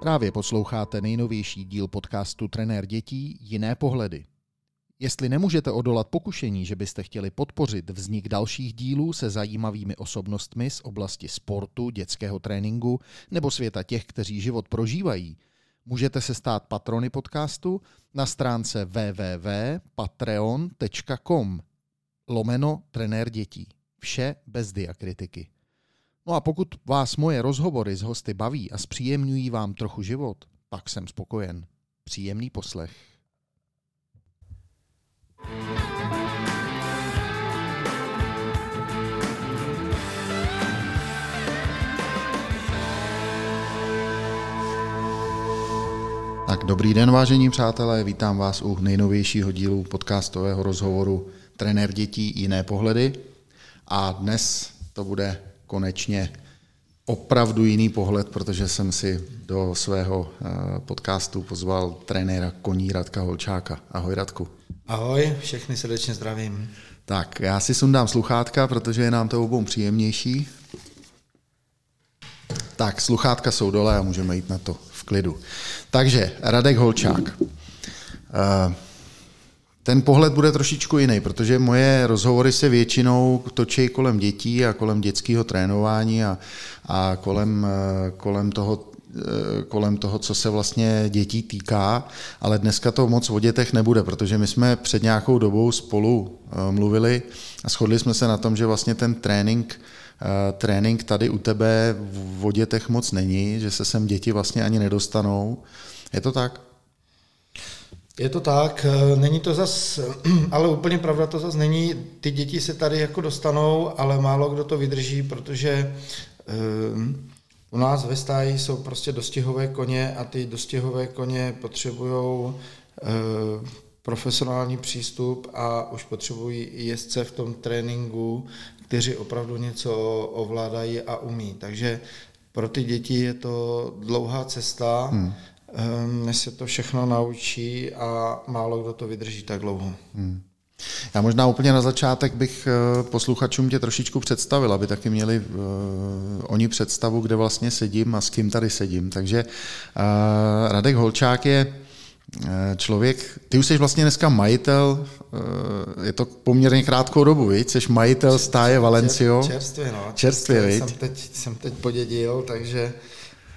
Právě posloucháte nejnovější díl podcastu Trenér dětí Jiné pohledy. Jestli nemůžete odolat pokušení, že byste chtěli podpořit vznik dalších dílů se zajímavými osobnostmi z oblasti sportu, dětského tréninku nebo světa těch, kteří život prožívají, můžete se stát patrony podcastu na stránce www.patreon.com lomeno trenér dětí. Vše bez diakritiky. No a pokud vás moje rozhovory s hosty baví a zpříjemňují vám trochu život, pak jsem spokojen. Příjemný poslech. Tak dobrý den, vážení přátelé, vítám vás u nejnovějšího dílu podcastového rozhovoru Trenér dětí jiné pohledy. A dnes to bude konečně opravdu jiný pohled, protože jsem si do svého eh, podcastu pozval trenéra koní Radka Holčáka. Ahoj Radku. Ahoj, všechny srdečně zdravím. Tak, já si sundám sluchátka, protože je nám to obou příjemnější. Tak, sluchátka jsou dole a můžeme jít na to v klidu. Takže, Radek Holčák. Uh, ten pohled bude trošičku jiný, protože moje rozhovory se většinou točí kolem dětí a kolem dětského trénování a, a kolem, eh, kolem toho eh, kolem toho, co se vlastně dětí týká, ale dneska to moc o dětech nebude, protože my jsme před nějakou dobou spolu eh, mluvili a shodli jsme se na tom, že vlastně ten trénink, trénink tady u tebe o dětech moc není, že se sem děti vlastně ani nedostanou. Je to tak? Je to tak, eh, není to zas, ale úplně pravda to zas není. Ty děti se tady jako dostanou, ale málo kdo to vydrží, protože um, u nás ve stáji jsou prostě dostihové koně a ty dostihové koně potřebují uh, profesionální přístup a už potřebují jezdce v tom tréninku, kteří opravdu něco ovládají a umí. Takže pro ty děti je to dlouhá cesta. Hmm než se to všechno naučí a málo kdo to vydrží tak dlouho. Hmm. Já možná úplně na začátek bych eh, posluchačům tě trošičku představil, aby taky měli uh, oni představu, kde vlastně sedím a s kým tady sedím. Takže uh, Radek Holčák je člověk, ty už jsi vlastně dneska majitel, je to poměrně krátkou dobu, víc? Jsi majitel stáje Valencio. Čerstvě, no. Čerstvě, jsem teď, jsem teď podědil, takže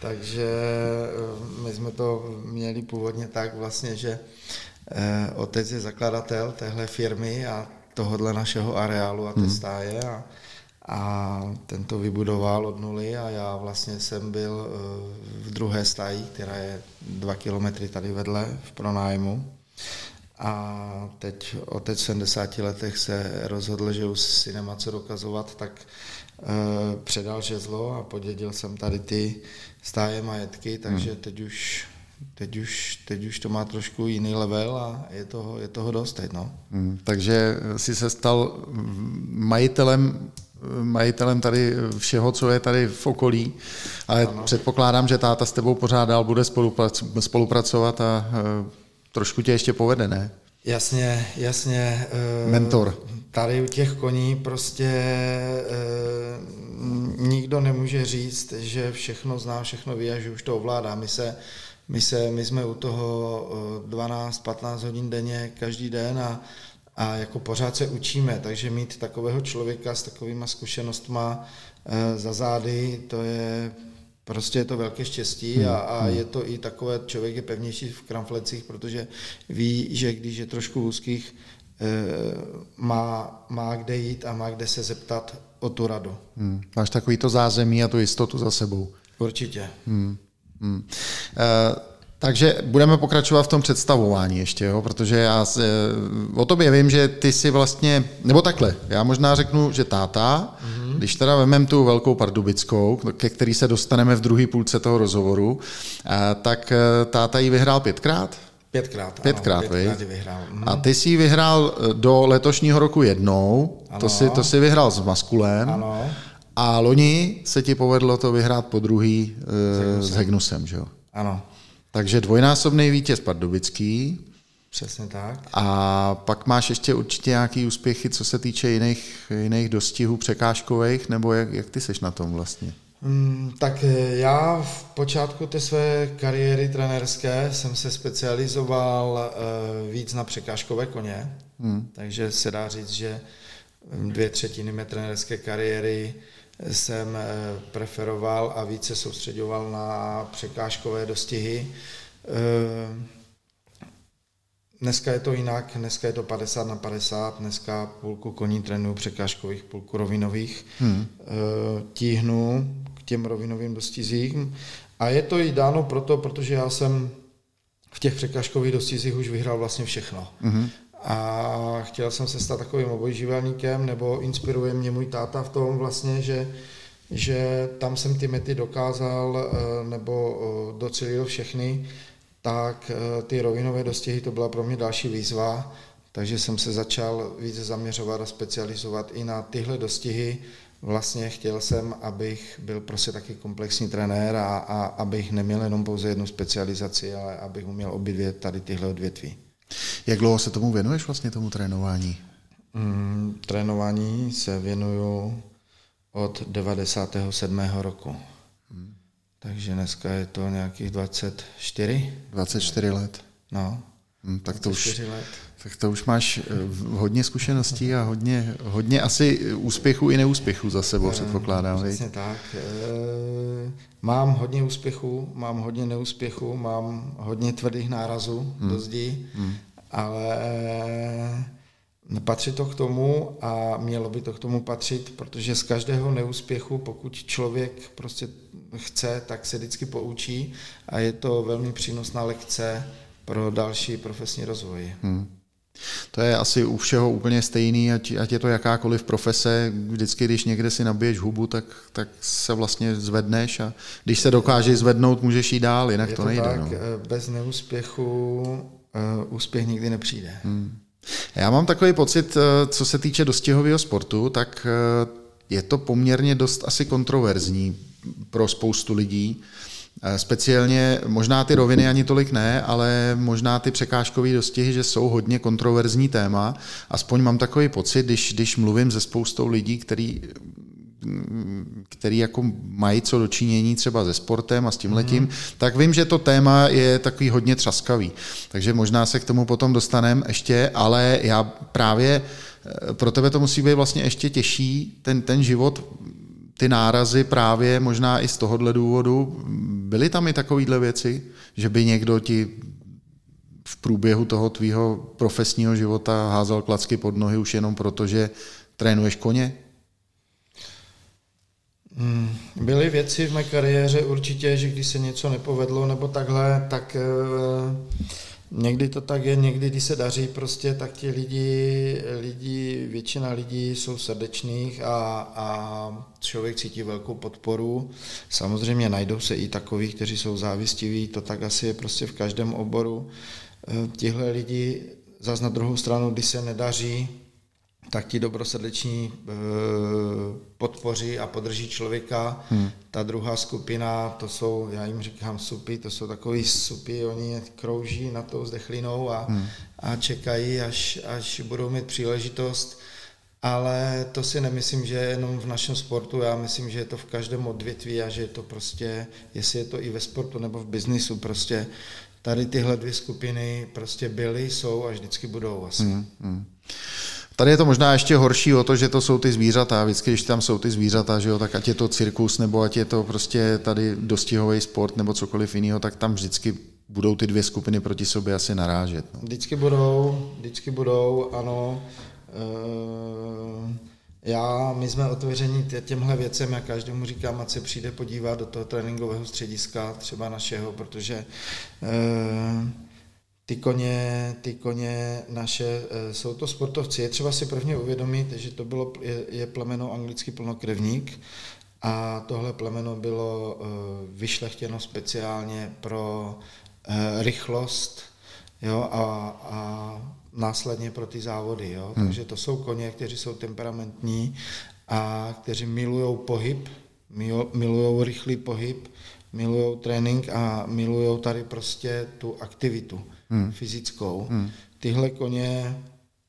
takže eh, my jsme to měli původně tak vlastně, že eh, otec je zakladatel téhle firmy a tohohle našeho areálu a té hmm. stáje a, a ten to vybudoval od nuly a já vlastně jsem byl eh, v druhé stáji, která je dva kilometry tady vedle v pronájmu. A teď otec v 70 letech se rozhodl, že už si nemá co dokazovat, tak předal žezlo a podědil jsem tady ty stáje majetky, takže hmm. teď už teď už, teď už to má trošku jiný level a je toho, je toho dost teď, no. Hmm, takže si se stal majitelem majitelem tady všeho, co je tady v okolí, ale ano. předpokládám, že táta s tebou pořád dál bude spolupracovat a trošku tě ještě povede, ne? Jasně, jasně. E, Mentor. Tady u těch koní prostě e, nikdo nemůže říct, že všechno zná, všechno ví a že už to ovládá. My, se, my, se, my jsme u toho 12-15 hodin denně každý den a, a jako pořád se učíme, takže mít takového člověka s takovýma zkušenostma za zády, to je prostě je to velké štěstí hmm, a, a hmm. je to i takové, člověk je pevnější v kramflecích, protože ví, že když je trošku úzkých, e, má, má kde jít a má kde se zeptat o tu radu. Hmm. Máš takový to zázemí a tu jistotu za sebou. Určitě. Hmm. Hmm. E, takže budeme pokračovat v tom představování ještě, jo? protože já se, o tobě vím, že ty si vlastně, nebo takhle, já možná řeknu, že táta, mm-hmm. když teda vemem tu velkou pardubickou, ke který se dostaneme v druhé půlce toho rozhovoru, e, tak e, táta ji vyhrál pětkrát? Pětkrát. Pětkrát, ano, pětkrát vyhrál. Mhm. A ty jsi ji vyhrál eh, do letošního roku jednou, ano. to si, to si vyhrál s Maskulem. Ano. A loni se ti povedlo to vyhrát po druhý uh, s Hegnusem, že jo? Ano. Takže dvojnásobný vítěz Pardubický. Přesně tak. A pak máš ještě určitě nějaký úspěchy, co se týče jiných, jiných dostihů překážkových, nebo jak, jak ty seš na tom vlastně? Hmm, tak eh, já v počátku té své kariéry trenérské jsem se specializoval uh, víc na překážkové koně, hmm. takže se dá říct, že dvě třetiny mé trenérské kariéry jsem eh, preferoval a více soustředoval na překážkové dostihy. Dneska je to jinak, dneska je to 50 na 50, dneska půlku koní trénuju překážkových, půlku rovinových. Hmm. Tíhnu k těm rovinovým dostizím a je to i dáno proto, protože já jsem v těch překážkových dostizích už vyhrál vlastně všechno. Hmm. A chtěl jsem se stát takovým obojživelníkem, nebo inspiruje mě můj táta v tom vlastně, že že tam jsem ty mety dokázal eh, nebo eh, docelil všechny tak eh, ty rovinové dostihy to byla pro mě další výzva, takže jsem se začal více zaměřovat a specializovat i na tyhle dostihy. Vlastně chtěl jsem, abych byl prostě taky komplexní trenér a, a abych neměl jenom pouze jednu specializaci, ale abych uměl obě tady tyhle odvětví. Jak dlouho se tomu věnuješ vlastně tomu trénování? Mm, trénování se věnuju od 97. roku. Takže dneska je to nějakých 24. 24 let. No. Hmm, tak, to už, let. tak to už máš eh, hodně zkušeností a hodně, hodně asi úspěchů i neúspěchů za sebou, e, předpokládám. Přesně tak. E, mám hodně úspěchů, mám hodně neúspěchů, mám hodně tvrdých nárazů hmm. do zdi, hmm. ale Patří to k tomu a mělo by to k tomu patřit, protože z každého neúspěchu, pokud člověk prostě chce, tak se vždycky poučí a je to velmi přínosná lekce pro další profesní rozvoj. Hmm. To je asi u všeho úplně stejný, ať, ať je to jakákoliv profese, vždycky, když někde si nabiješ hubu, tak, tak se vlastně zvedneš a když se dokážeš zvednout, můžeš jít dál, jinak je to, to nejde. Tak, no. Eh, bez neúspěchu uh, úspěch nikdy nepřijde. Hmm. Já mám takový pocit, eh, co se týče dostihového sportu, tak je to poměrně dost asi kontroverzní pro spoustu lidí. Eh, speciálně možná ty roviny ani tolik ne, ale možná ty překážkové dostihy, že jsou hodně kontroverzní téma. Aspoň mám takový pocit, když, když mluvím se spoustou lidí, který který jako mají co dočinění třeba se sportem a s tím letím, mm-hmm. tak vím, že to téma je takový hodně třaskavý. Takže možná se k tomu potom dostaneme ještě, ale já právě eh, pro tebe to musí být vlastně ještě těžší, ten, ten život ty nárazy právě možná i z tohohle důvodu, byly tam i takovéhle věci, že by někdo ti v průběhu toho tvýho profesního života házal klacky pod nohy už jenom proto, že trénuješ koně? Hmm, byly věci v mé kariéře určitě, že když se něco nepovedlo nebo takhle, tak uh, Někdy to tak je, někdy, když se daří prostě, tak ti lidi, lidi většina lidí jsou srdečných a, a člověk cítí velkou podporu. Samozřejmě najdou se i takoví, kteří jsou závistiví, to tak asi je prostě v každém oboru. Eh, tihle lidi zase na druhou stranu, když se nedaří, tak ti dobrosrdeční eh, podpoří a podrží člověka. Hmm. Ta druhá skupina, to jsou, já jim říkám supy, to jsou takový supy, oni krouží na tou zdechlinou a, hmm. a čekají, až, až budou mít příležitost. Ale to si nemyslím, že je jenom v našem sportu, já myslím, že je to v každém odvětví a že je to prostě, jestli je to i ve sportu nebo v biznisu, prostě tady tyhle dvě skupiny prostě byly, jsou a vždycky budou asi. Hmm. Hmm. Tady je to možná ještě horší o to, že to jsou ty zvířata. Vždycky, když tam jsou ty zvířata, že jo, tak ať je to cirkus, nebo ať je to prostě tady dostihový sport, nebo cokoliv jiného, tak tam vždycky budou ty dvě skupiny proti sobě asi narážet. No. Vždycky budou, vždycky budou, ano. E, já, my jsme otevření těmhle věcem, já každému říkám, ať se přijde podívat do toho tréninkového střediska, třeba našeho, protože e, ty koně, ty koně naše, eh, jsou to sportovci. Je třeba si prvně uvědomit, že to bylo, je, je plemeno anglicky plnokrevník a tohle plemeno bylo eh, vyšlechtěno speciálně pro eh, rychlost jo, a, a následně pro ty závody. Jo. Hmm. Takže to jsou koně, kteří jsou temperamentní a kteří milují pohyb, milují rychlý pohyb, milují trénink a milují tady prostě tu aktivitu hmm. fyzickou. Hmm. Tyhle koně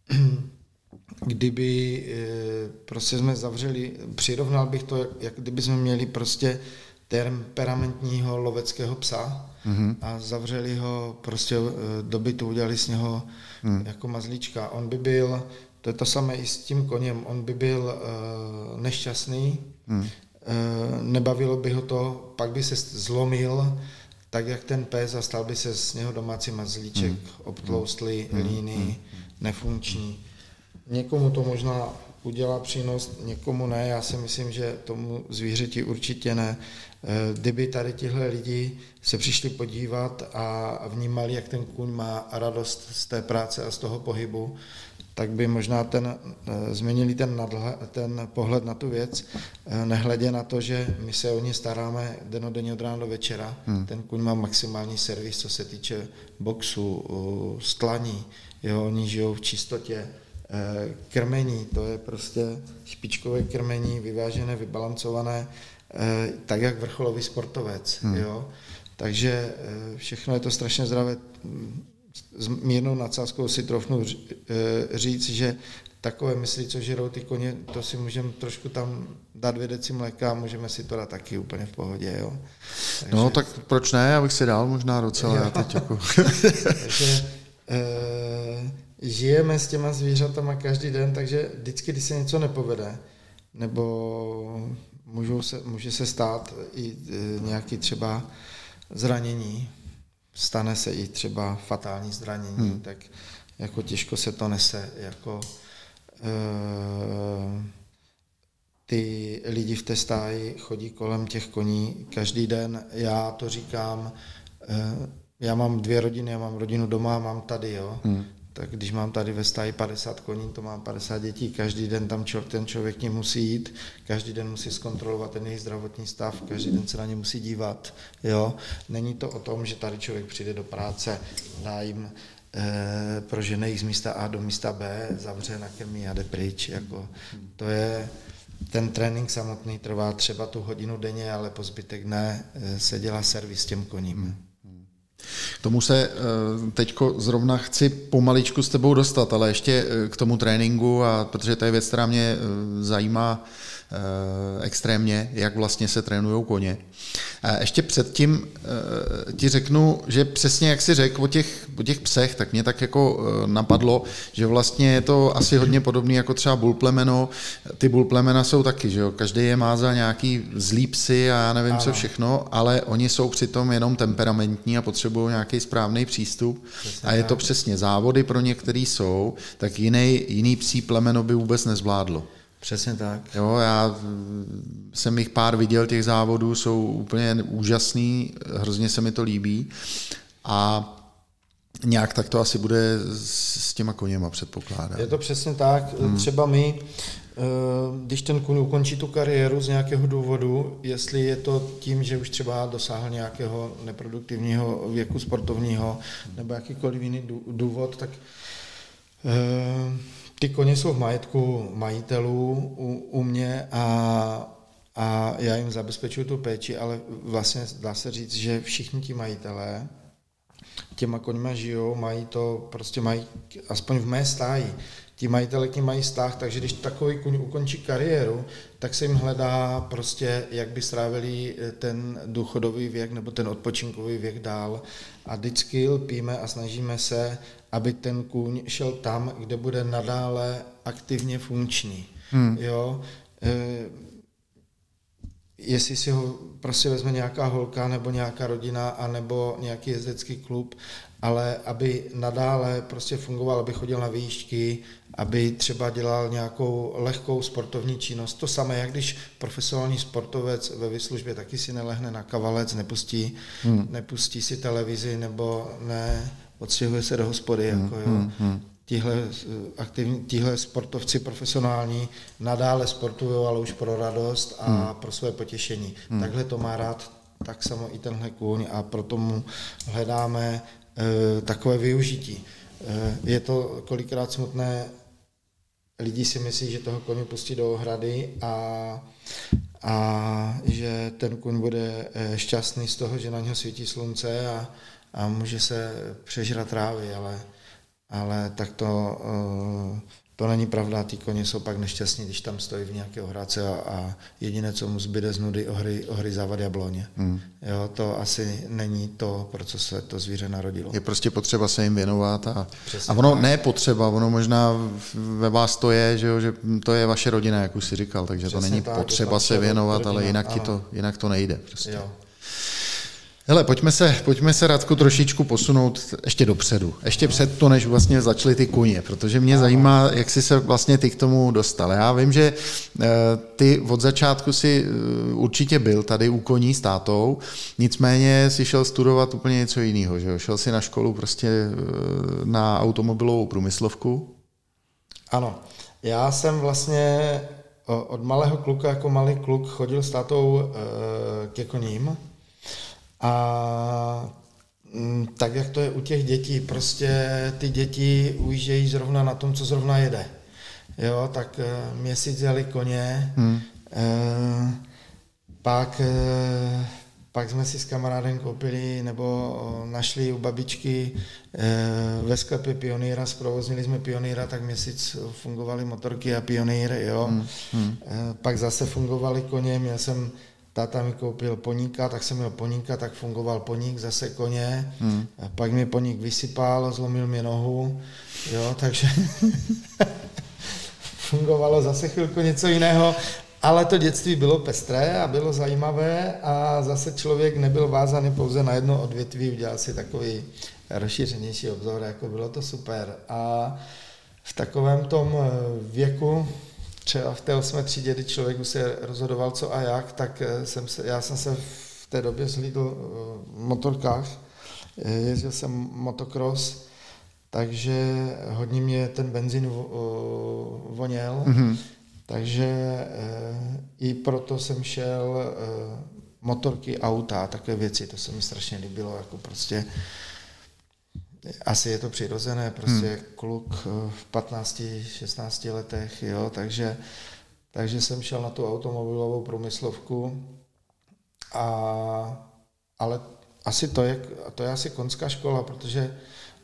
kdyby prostě jsme zavřeli, přirovnal bych to, jak kdyby jsme měli prostě temperamentního loveckého psa mm-hmm. a zavřeli ho prostě do bytu, udělali z něho mm. jako mazlíčka. On by byl, to je to samé i s tím koněm, on by byl uh, nešťastný, mm. uh, nebavilo by ho to, pak by se zlomil, tak jak ten pes a stal by se z něho domácí mazlíček, mm. obtloustlý, mm. líný, mm. nefunkční. Někomu to možná udělá přínos, někomu ne. Já si myslím, že tomu zvířeti určitě ne. Eh, kdyby tady tihle lidi se přišli podívat a vnímali, jak ten kůň má radost z té práce a z toho pohybu, tak by možná ten, eh, změnili ten, nadhle, ten pohled na tu věc, eh, nehledě na to, že my se o ně staráme denodenně od rána do večera. Hmm. Ten kuň má maximální servis, co se týče boxu, stlaní, jo, oni žijou v čistotě, krmení, to je prostě špičkové krmení, vyvážené, vybalancované, Eh, tak jak vrcholový sportovec. Hmm. Jo? Takže eh, všechno je to strašně zdravé. S mírnou nadsázkou si trofnu eh, říct, že takové mysli, co žerou ty koně, to si můžeme trošku tam dát dvě deci mléka a můžeme si to dát taky úplně v pohodě. Jo? Takže... No tak proč ne, abych si dal možná docela, já teď jako... takže e, žijeme s těma zvířatama každý den, takže vždycky, když se něco nepovede, nebo můžou se, může se stát i e, nějaký třeba zranění, stane se i třeba fatální zranění, hmm. tak jako těžko se to nese, jako e, ty lidi v té stáji chodí kolem těch koní každý den, já to říkám, e, já mám dvě rodiny, já mám rodinu doma, mám tady, jo, hmm tak když mám tady ve stáji 50 koní, to mám 50 dětí, každý den tam člověk, ten člověk k musí jít, každý den musí zkontrolovat ten jejich zdravotní stav, každý den se na ně musí dívat. Jo? Není to o tom, že tady člověk přijde do práce, dá jim e, prožene jich z místa A do místa B, zavře na krmí a jde pryč. Jako, to je, ten trénink samotný trvá třeba tu hodinu denně, ale po zbytek dne e, se dělá servis těm koním. K tomu se eh, teďko zrovna chci pomaličku s tebou dostat, ale ještě eh, k tomu tréninku, a protože to je věc, která mě eh, zajímá extrémně, jak vlastně se trénují koně. Ještě předtím eh, ti řeknu, že přesně jak si řekl o těch, o těch psech, tak mě tak jako eh, napadlo, že vlastně je to asi hodně podobné jako třeba bulplemeno. Ty bulplemena jsou taky, že jo, každý je má za nějaký zlý psy a já nevím ano. co všechno, ale oni jsou přitom jenom temperamentní a potřebují nějaký správný přístup. Přesně a je to přesně závody pro některý jsou, tak jiný, jiný psí plemeno by vůbec nezvládlo. Přesně tak. Jo, já jsem jich pár viděl, těch závodů jsou úplně úžasný, hrozně se mi to líbí a nějak tak to asi bude s těma koněma předpokládám. Je to přesně tak. Hmm. Třeba my, eh, když ten kůň ukončí tu kariéru z nějakého důvodu, jestli je to tím, že už třeba dosáhl nějakého neproduktivního věku sportovního nebo jakýkoliv jiný důvod, tak eh, ty koně jsou v majetku majitelů u, u mě a, a já jim zabezpečuju tu péči, ale vlastně dá se říct, že všichni ti majitelé těma koňma žijou, mají to, prostě mají, aspoň v mé stáji, ti majitele k mají vztah, takže když takový kuň ukončí kariéru, tak se jim hledá prostě, jak by strávili ten důchodový věk nebo ten odpočinkový věk dál. A vždycky lpíme a snažíme se, aby ten kůň šel tam, kde bude nadále aktivně funkční. Hmm. Jo? E, jestli si ho prostě vezme nějaká holka nebo nějaká rodina anebo nějaký jezdecký klub, ale aby nadále prostě fungoval, aby chodil na výšky, aby třeba dělal nějakou lehkou sportovní činnost. To samé, jak když profesionální sportovec ve vyslužbě taky si nelehne na kavalec, nepustí, hmm. nepustí si televizi nebo ne odstěhuje se do hospody. Hmm, jako, jo. Hmm, hmm. Tihle, aktivní, tihle sportovci profesionální nadále sportují, ale už pro radost a hmm. pro své potěšení. Hmm. Takhle to má rád tak samo i tenhle kůň a proto mu hledáme e, takové využití. E, je to kolikrát smutné, lidi si myslí, že toho koně pustí do ohrady a, a že ten kůň bude e, šťastný z toho, že na něho svítí slunce a, a může se přežrat trávy, ale, ale tak to uh, to není pravda, ty koně jsou pak nešťastní, když tam stojí v nějaké ohráce a, a jediné, co mu zbyde z nudy, ohry, ohry závad jabloně. Hmm. Jo, to asi není to, pro co se to zvíře narodilo. Je prostě potřeba se jim věnovat a, a ono tak. ne potřeba, ono možná ve vás to je, že, jo, že to je vaše rodina, jak už si říkal, takže Přesně to není tak, potřeba se věnovat, rodina, ale jinak, ti to, jinak to nejde. Prostě. Jo. Hele, pojďme se, pojďme se Radku trošičku posunout ještě dopředu. Ještě před to, než vlastně začaly ty kuně, protože mě zajímá, jak jsi se vlastně ty k tomu dostal. Já vím, že eh, ty od začátku si eh, určitě byl tady u koní s tátou, nicméně si šel studovat úplně něco jiného, že jo? Šel si na školu prostě eh, na automobilovou průmyslovku. Ano, já jsem vlastně od malého kluka jako malý kluk chodil s tátou ke koním, a mm, tak, jak to je u těch dětí, prostě ty děti ujíždějí zrovna na tom, co zrovna jede. Jo, tak eh, měsíc jeli koně, hmm. e, pak, e, pak jsme si s kamarádem koupili nebo našli u babičky e, ve sklepě Pionýra, zprovoznili jsme Pionýra, tak měsíc fungovaly motorky a Pionýr, jo. Hmm. Hmm. E, pak zase fungovaly koně, měl jsem táta mi koupil poníka, tak jsem měl poníka, tak fungoval poník, zase koně, hmm. a pak mi poník vysypal, zlomil mi nohu, jo, takže fungovalo zase chvilku něco jiného, ale to dětství bylo pestré a bylo zajímavé a zase člověk nebyl vázaný pouze na jedno odvětví, udělal si takový rozšířenější obzor, jako bylo to super. A v takovém tom věku, třeba v té osmé třídě, kdy člověk už se rozhodoval co a jak, tak eh, jsem se, já jsem se v té době zhlídl eh, v motorkách, eh, jezdil jsem motocross, takže hodně mě ten benzín voněl, mm-hmm. takže i proto jsem šel motorky, auta, takové věci, to se mi strašně líbilo, jako prostě asi je to přirozené, prostě hmm. kluk eh, v 15, 16 letech, jo, takže, takže jsem šel na tu automobilovou průmyslovku a, ale asi to je, to je asi konská škola, protože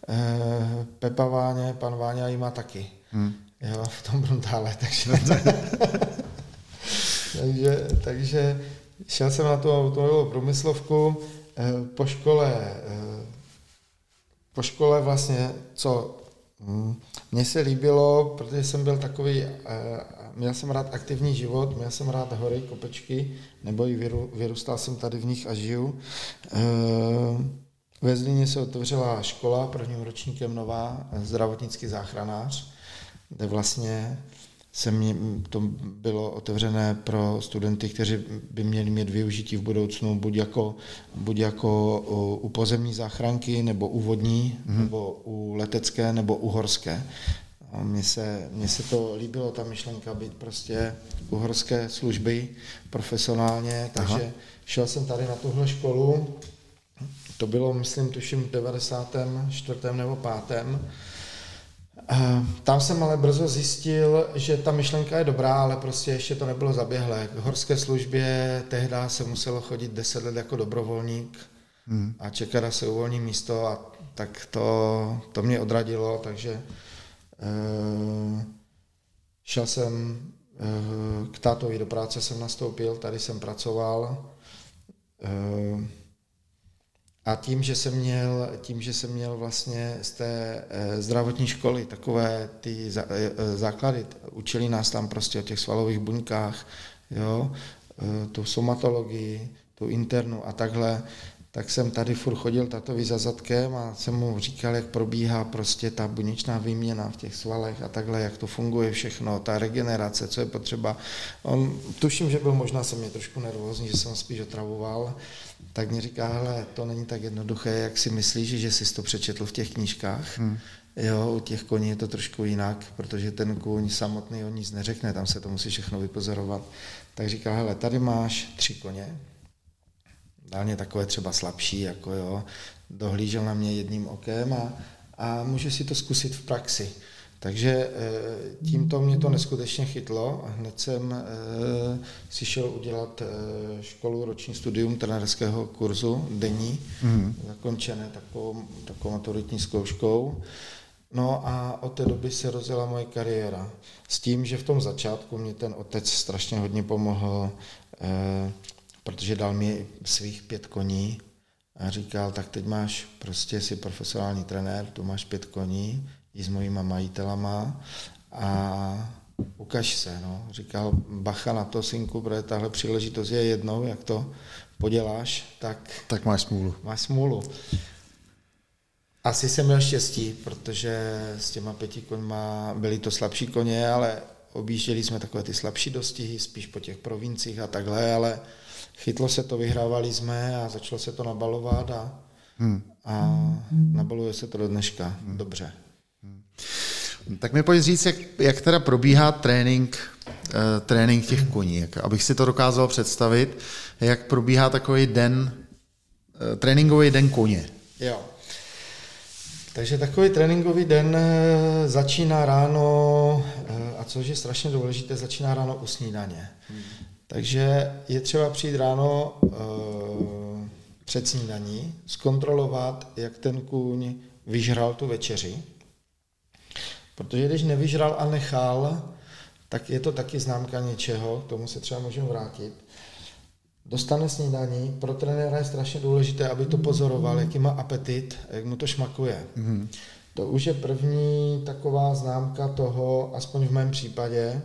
eh, Pepa Váně, pan Váňa ji má taky. Hmm. Jo, v tom Bruntále, takže, takže, takže šel jsem na tu automobilovou průmyslovku, eh, po škole eh, po škole vlastně, co hm, mně se líbilo, protože jsem byl takový, eh, měl jsem rád aktivní život, měl jsem rád hory, kopečky, nebo i vyrůstal jsem tady v nich a žiju. Eh, ve Zlíně se otevřela škola, prvním ročníkem nová, zdravotnický záchranář, kde vlastně se mě, to bylo otevřené pro studenty, kteří by měli mít využití v budoucnu buď jako, buď jako u pozemní záchranky, nebo u vodní, mm-hmm. nebo u letecké, nebo u horské. mně se, mně se to líbilo, ta myšlenka být prostě u horské služby profesionálně, takže Aha. šel jsem tady na tuhle školu, to bylo, myslím, tuším v 94. nebo 5. Eh, tam jsem ale brzo zjistil, že ta myšlenka je dobrá, ale prostě ještě to nebylo zaběhlé. K horské službě tehdy se muselo chodit 10 let jako dobrovolník hmm. a čekat, až se uvolní místo a tak to, to mě odradilo, takže uh, šel jsem uh, k tátovi do práce jsem nastoupil, tady jsem pracoval. Uh, a tím, že jsem měl, tím, že jsem měl vlastně z té e, zdravotní školy takové ty za, e, základy, učili nás tam prostě o těch svalových buňkách, jo, tu somatologii, tu internu a takhle, tak jsem tady furt chodil tatovi za zadkem a jsem mu říkal, jak probíhá prostě ta buněčná výměna v těch svalech a takhle, jak to funguje všechno, ta regenerace, co je potřeba. On, tuším, že byl možná se mě trošku nervózní, že jsem spíš otravoval, tak mi říká, hele, to není tak jednoduché, jak si myslíš, že jsi to přečetl v těch knížkách. Hmm. Jo, u těch koní je to trošku jinak, protože ten kůň samotný o nic neřekne, tam se to musí všechno vypozorovat. Tak říká, hele, tady máš tři koně, dálně takové třeba slabší, jako jo, dohlížel na mě jedním okem a, a může si to zkusit v praxi. Takže eh, tímto mě to neskutečně chytlo a hned jsem eh, si šel udělat eh, školu roční studium trenerského kurzu denní, mm. zakončené takovou, takovou maturitní zkouškou. No a od té doby se rozjela moje kariéra. S tím, že v tom začátku mě ten otec strašně hodně pomohl, protože dal mi svých pět koní a říkal, tak teď máš prostě si profesionální trenér, tu máš pět koní, i s mojima majitelama a ukaž se. No. Říkal, bacha na to, synku, protože tahle příležitost je jednou, jak to poděláš, tak... Tak máš smůlu. Máš smůlu. Asi jsem měl štěstí, protože s těma pěti koňma byly to slabší koně, ale objížděli jsme takové ty slabší dostihy, spíš po těch provincích a takhle, ale chytlo se to, vyhrávali jsme a začalo se to nabalovat a, hmm. a nabaluje se to do dneška. Hmm. Dobře. Tak mi pojď říct, jak, jak teda probíhá trénink, uh, trénink těch koní, jak, abych si to dokázal představit, jak probíhá takový den, uh, tréninkový den koně. Jo. Takže takový tréninkový den eh, začíná ráno, a což je strašně důležité, začíná ráno u snídaně. Hmm. Takže je třeba přijít ráno uh, před snídaní, zkontrolovat, jak ten kůň vyžral tu večeři, Protože když nevyžral a nechal, tak je to taky známka něčeho, k tomu se třeba můžeme vrátit. Dostane snídaní, pro trenéra je strašně důležité, aby to pozoroval, jaký má apetit, jak mu to šmakuje. Mm-hmm. To už je první taková známka toho, aspoň v mém případě,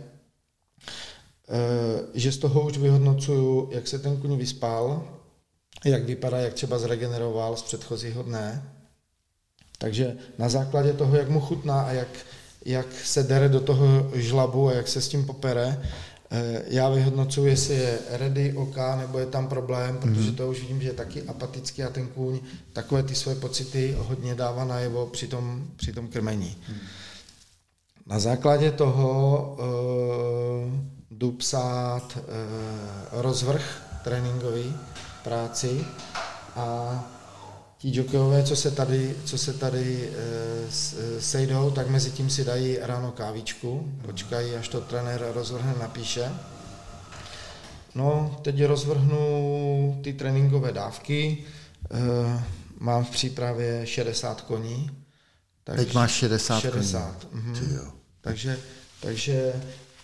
eh, že z toho už vyhodnocuju, jak se ten kuň vyspal, jak vypadá, jak třeba zregeneroval z předchozího dne. Takže na základě toho, jak mu chutná a jak, jak se dere do toho žlabu a jak se s tím popere. Eh, já vyhodnocuji, jestli je ready OK, nebo je tam problém, protože mhm. to už vidím, že je taky apatický a ten kůň takové ty své pocity hodně dává najevo při tom, při tom krmení. Mhm. Na základě toho uh, jdu psát uh, rozvrh tréninkový práci a ti jokejové, co se tady, co se tady e, sejdou, tak mezi tím si dají ráno kávičku, počkají, až to trenér rozvrhne, napíše. No, teď rozvrhnu ty tréninkové dávky. E, mám v přípravě 60 koní. Tak teď máš 60, 60 koní. Mhm. Takže, takže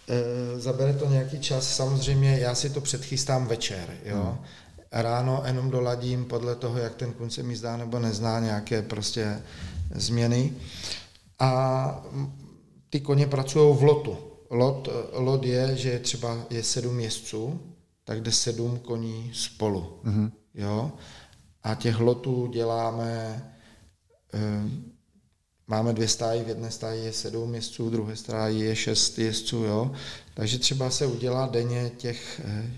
e, zabere to nějaký čas. Samozřejmě já si to předchystám večer. Jo? Hmm ráno jenom doladím podle toho, jak ten kun se mi zdá nebo nezná nějaké prostě změny. A ty koně pracují v lotu. Lot, lot je, že třeba je sedm jezdců, tak jde sedm koní spolu. Mm-hmm. Jo? A těch lotů děláme, e, máme dvě stáji, v jedné stáji je sedm jezdců, v druhé stáji je šest jezdců, jo? takže třeba se udělá denně těch e,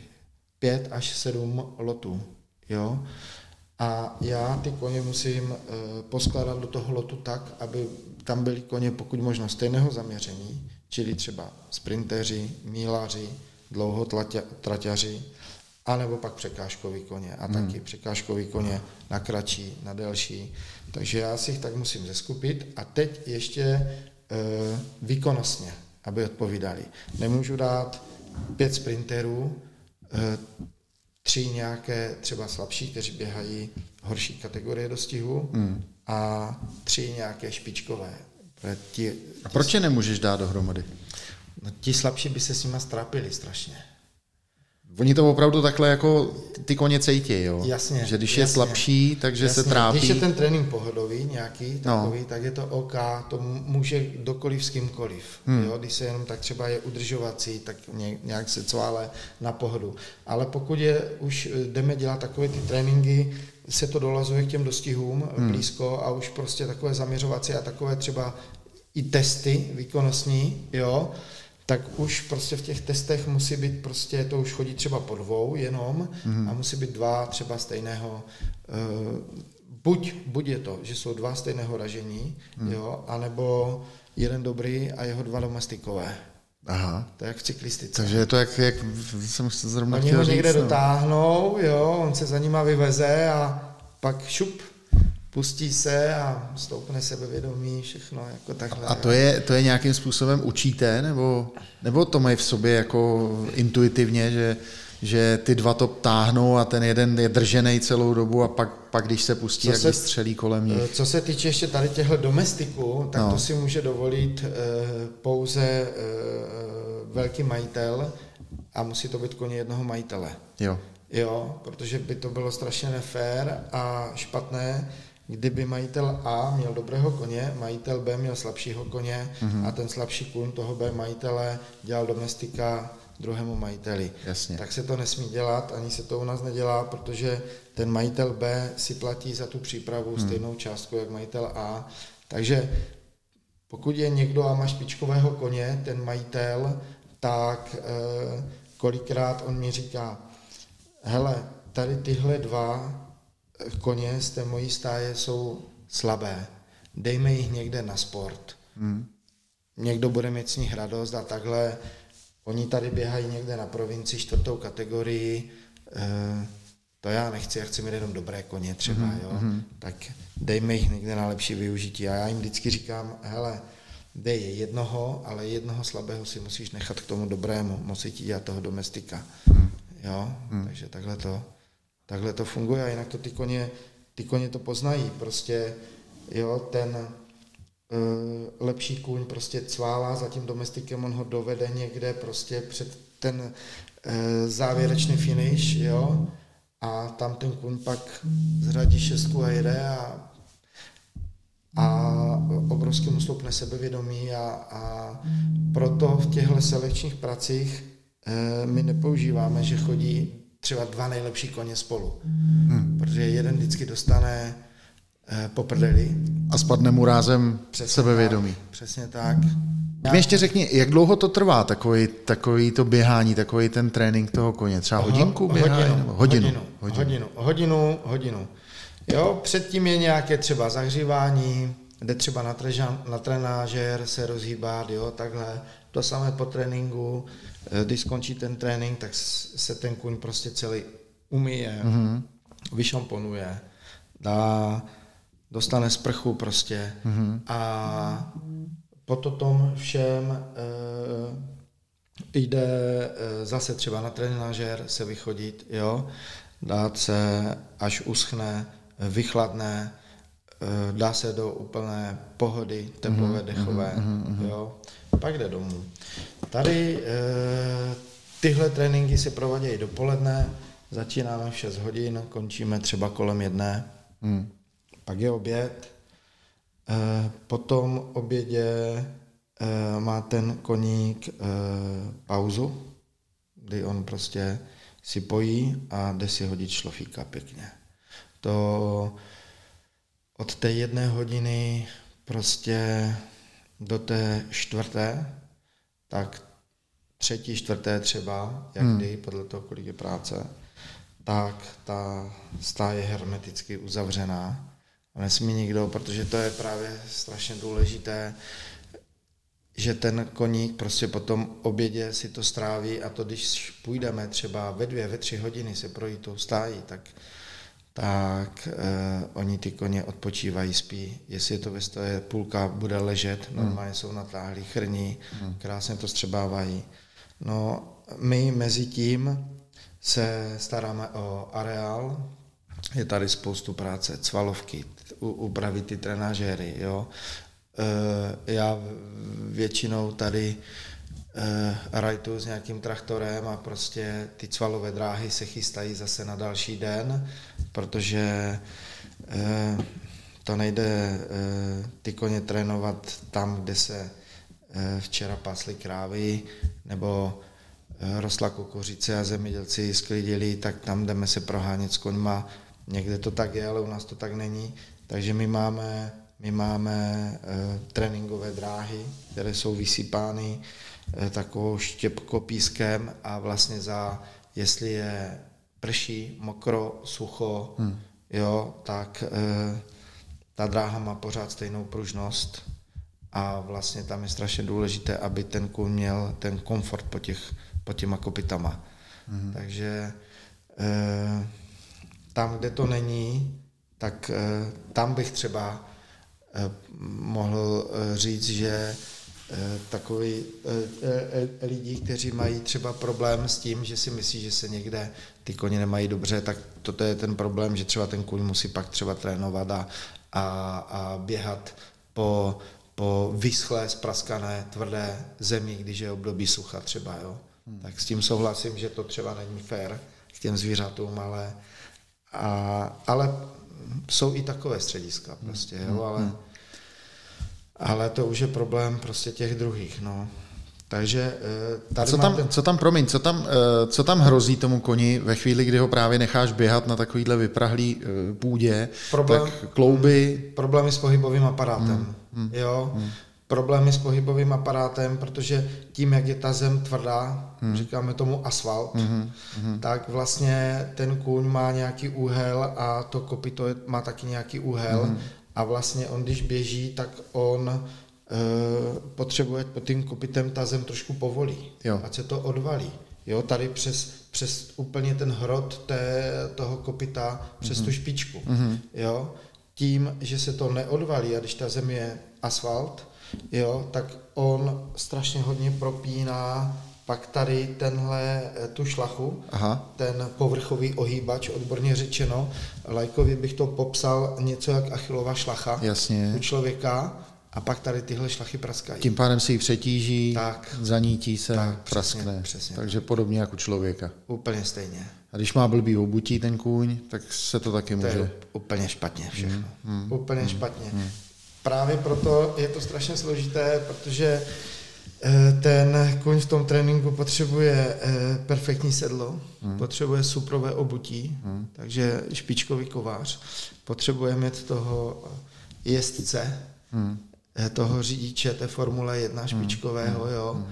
pět až sedm lotů. Jo? A já ty koně musím e, poskládat do toho lotu tak, aby tam byly koně pokud možno stejného zaměření, čili třeba sprinteři, mílaři, dlouhotraťaři, anebo pak překážkový koně. A hmm. taky překážkový koně na kratší, na delší. Takže já si jich tak musím zeskupit. A teď ještě e, výkonnostně, aby odpovídali. Nemůžu dát pět sprinterů, Eh, tři nějaké třeba slabší, kteří běhají horší kategorie dostihu hmm. a tři nějaké špičkové. Ti, a proč je nemůžeš dát dohromady? No, ti slabší by se s nima strápili strašně. Oni to opravdu takhle jako ty koně cejtí, jo? Jasně. Že když jasně, je slabší, takže jasně. se trápí. Když je ten trénink pohodový nějaký, no. takový, no. tak je to OK, to může dokoliv s kýmkoliv. Hmm. Jo? Když se jenom tak třeba je udržovací, tak nějak se cvále na pohodu. Ale pokud je, už jdeme dělat takové ty tréninky, se to dolazuje k těm dostihům hmm. blízko a už prostě takové zaměřovací a takové třeba i testy výkonnostní, jo, tak už prostě v těch testech musí být prostě, to už chodí třeba po dvou jenom mm. a musí být dva třeba stejného, uh, buď, buď je to, že jsou dva stejného ražení, mm. jo, anebo jeden dobrý a jeho dva domestikové. Aha. To je jak v cyklistice. Takže je to jak, jak jsem se zrovna Oni ho někde říct, no. dotáhnou, jo, on se za nima vyveze a pak šup, pustí se a stoupne sebevědomí, všechno jako takhle. A to je, to je nějakým způsobem učíte, nebo, nebo to mají v sobě jako intuitivně, že, že ty dva to táhnou a ten jeden je držený celou dobu a pak, pak když se pustí, co jak se, střelí kolem nich. Co se týče ještě tady těchto domestiků, tak no. to si může dovolit uh, pouze uh, velký majitel a musí to být koně jednoho majitele. Jo. Jo, protože by to bylo strašně nefér a špatné, kdyby majitel A měl dobrého koně, majitel B měl slabšího koně mm-hmm. a ten slabší kůň toho B majitele dělal domestika druhému majiteli. Jasně. Tak se to nesmí dělat, ani se to u nás nedělá, protože ten majitel B si platí za tu přípravu hmm. stejnou částku, jak majitel A. Takže pokud je někdo a má špičkového koně, ten majitel, tak eh, kolikrát on mi říká, hele, tady tyhle dva koně z té mojí stáje jsou slabé, dejme jich někde na sport. Hmm. Někdo bude mít z nich radost a takhle Oni tady běhají někde na provinci čtvrtou kategorii, eh, to já nechci, já chci mít jenom dobré koně třeba, mm-hmm. jo, mhm. tak dejme jich někde na lepší využití. A já jim vždycky říkám, hele, dej jednoho, ale jednoho slabého si musíš nechat k tomu dobrému, musí ti dělat toho domestika. Mm. Jo, mm. takže takhle to, takhle to funguje a jinak to ty koně, ty koně to poznají, prostě, jo, ten, Eh, lepší kůň prostě cválá za tím domestikem, on ho dovede někde prostě před ten eh, závěrečný finish, jo, a tam ten kůň pak zradí šestku a jede a, a obrovsky mu stoupne sebevědomí a, a proto v těchto selekčních pracích e, my nepoužíváme, že chodí třeba dva nejlepší koně spolu, hmm. protože jeden vždycky dostane Eh, po prdeli. A spadne mu rázem přesně sebevědomí. Tak, přesně tak. Mě ještě řekni, jak dlouho to trvá, takový, takový to běhání, takový ten trénink toho koně? Třeba hodinku běhání? Hodinu, nebo hodinu, hodinu, hodinu, hodinu, hodinu. Jo, předtím je nějaké třeba zahřívání, jde třeba na, trežan, na trenážer se rozhýbat, jo, takhle. To samé po tréninku, když skončí ten trénink, tak se ten kuň prostě celý umyje, mm-hmm. vyšamponuje, dá dostane sprchu prostě mm-hmm. a po tom všem e, jde e, zase třeba na trenážer se vychodit, jo, dát se, až uschne, vychladne, e, dá se do úplné pohody, teplové, mm-hmm, dechové, mm-hmm. jo, pak jde domů. Tady e, tyhle tréninky se provádějí dopoledne, začínáme v 6 hodin, končíme třeba kolem jedné. Mm pak je oběd, eh, po tom obědě eh, má ten koník eh, pauzu, kdy on prostě si pojí a jde si hodit šlofíka pěkně. To od té jedné hodiny prostě do té čtvrté, tak třetí, čtvrté třeba, jak hmm. kdy, podle toho, kolik je práce, tak ta stáje je hermeticky uzavřená nesmí nikdo, protože to je právě strašně důležité, že ten koník prostě po tom obědě si to stráví a to, když půjdeme třeba ve dvě, ve tři hodiny se projít tou stájí, tak, tak eh, oni ty koně odpočívají, spí. Jestli je to ve stoje, půlka bude ležet, hmm. normálně jsou natáhlí, chrní, hmm. krásně to střebávají. No, my mezi tím se staráme o areál, je tady spoustu práce, cvalovky, upravit ty trenažéry, jo. E, já většinou tady e, rajtu s nějakým traktorem a prostě ty cvalové dráhy se chystají zase na další den, protože e, to nejde ty koně trénovat tam, kde se včera pasly krávy, nebo rostla kukuřice a zemědělci sklidili, tak tam jdeme se prohánět s koňma. Někde to tak je, ale u nás to tak není. Takže my máme, my máme e, tréninkové dráhy, které jsou vysypány takovou štěpkopískem a vlastně za, jestli je prší, mokro, sucho, hmm. jo, tak e, ta dráha má pořád stejnou pružnost a vlastně tam je strašně důležité, aby ten kůň měl ten komfort po, těch, po těma kopitama. Hmm. Takže e, tam, kde to není, tak eh, tam bych třeba eh, mohl eh, říct, že takový lidi, kteří mají třeba problém s tím, že si myslí, že se někde ty koně nemají dobře, tak toto je ten problém, že třeba ten kůň musí pak třeba trénovat a, a, a běhat po, po vyschlé, spraskané, tvrdé zemi, když je období sucha třeba, jo. Hmm. Tak s tím souhlasím, že to třeba není fér k těm zvířatům, ale, a, ale jsou i takové střediska prostě, jo, hmm. ale, hmm. Ale to už je problém prostě těch druhých, no. Takže eh, tady co tam, ten... co tam, promiň, co tam, eh, co tam hrozí tomu koni ve chvíli, kdy ho právě necháš běhat na takovýhle vyprahlý eh, půdě, Problém, tak klouby... Problémy s pohybovým aparátem, hmm, hmm, jo. Hmm. Problémy s pohybovým aparátem, protože tím, jak je ta zem tvrdá, hmm. říkáme tomu asfalt, hmm, hmm. tak vlastně ten kůň má nějaký úhel a to kopito má taky nějaký úhel hmm. a vlastně on, když běží, tak on Eh, potřebuje pod tím kopitem ta zem trošku povolí, jo. ať se to odvalí. Jo, tady přes, přes úplně ten hrot té, toho kopita, přes mm-hmm. tu špičku. Mm-hmm. Jo, tím, že se to neodvalí a když ta zem je asfalt, jo, tak on strašně hodně propíná pak tady tenhle, eh, tu šlachu, Aha. ten povrchový ohýbač, odborně řečeno, lajkově bych to popsal něco jak achilová šlacha Jasně. u člověka, a pak tady tyhle šlachy praskají. Tím pádem si ji přetíží, tak, zanítí se, tak, praskne. Přesně, přesně. Takže podobně jako člověka. Úplně stejně. A když má blbý obutí ten kůň, tak se to taky může... To je úplně špatně všechno. Hmm, hmm, úplně hmm, špatně. Hmm. Právě proto je to strašně složité, protože eh, ten kůň v tom tréninku potřebuje eh, perfektní sedlo, hmm. potřebuje suprové obutí, hmm. takže špičkový kovář, potřebuje mít toho jezdce, hmm Eh, toho řidiče té Formule 1 hmm. špičkového, hmm. jo.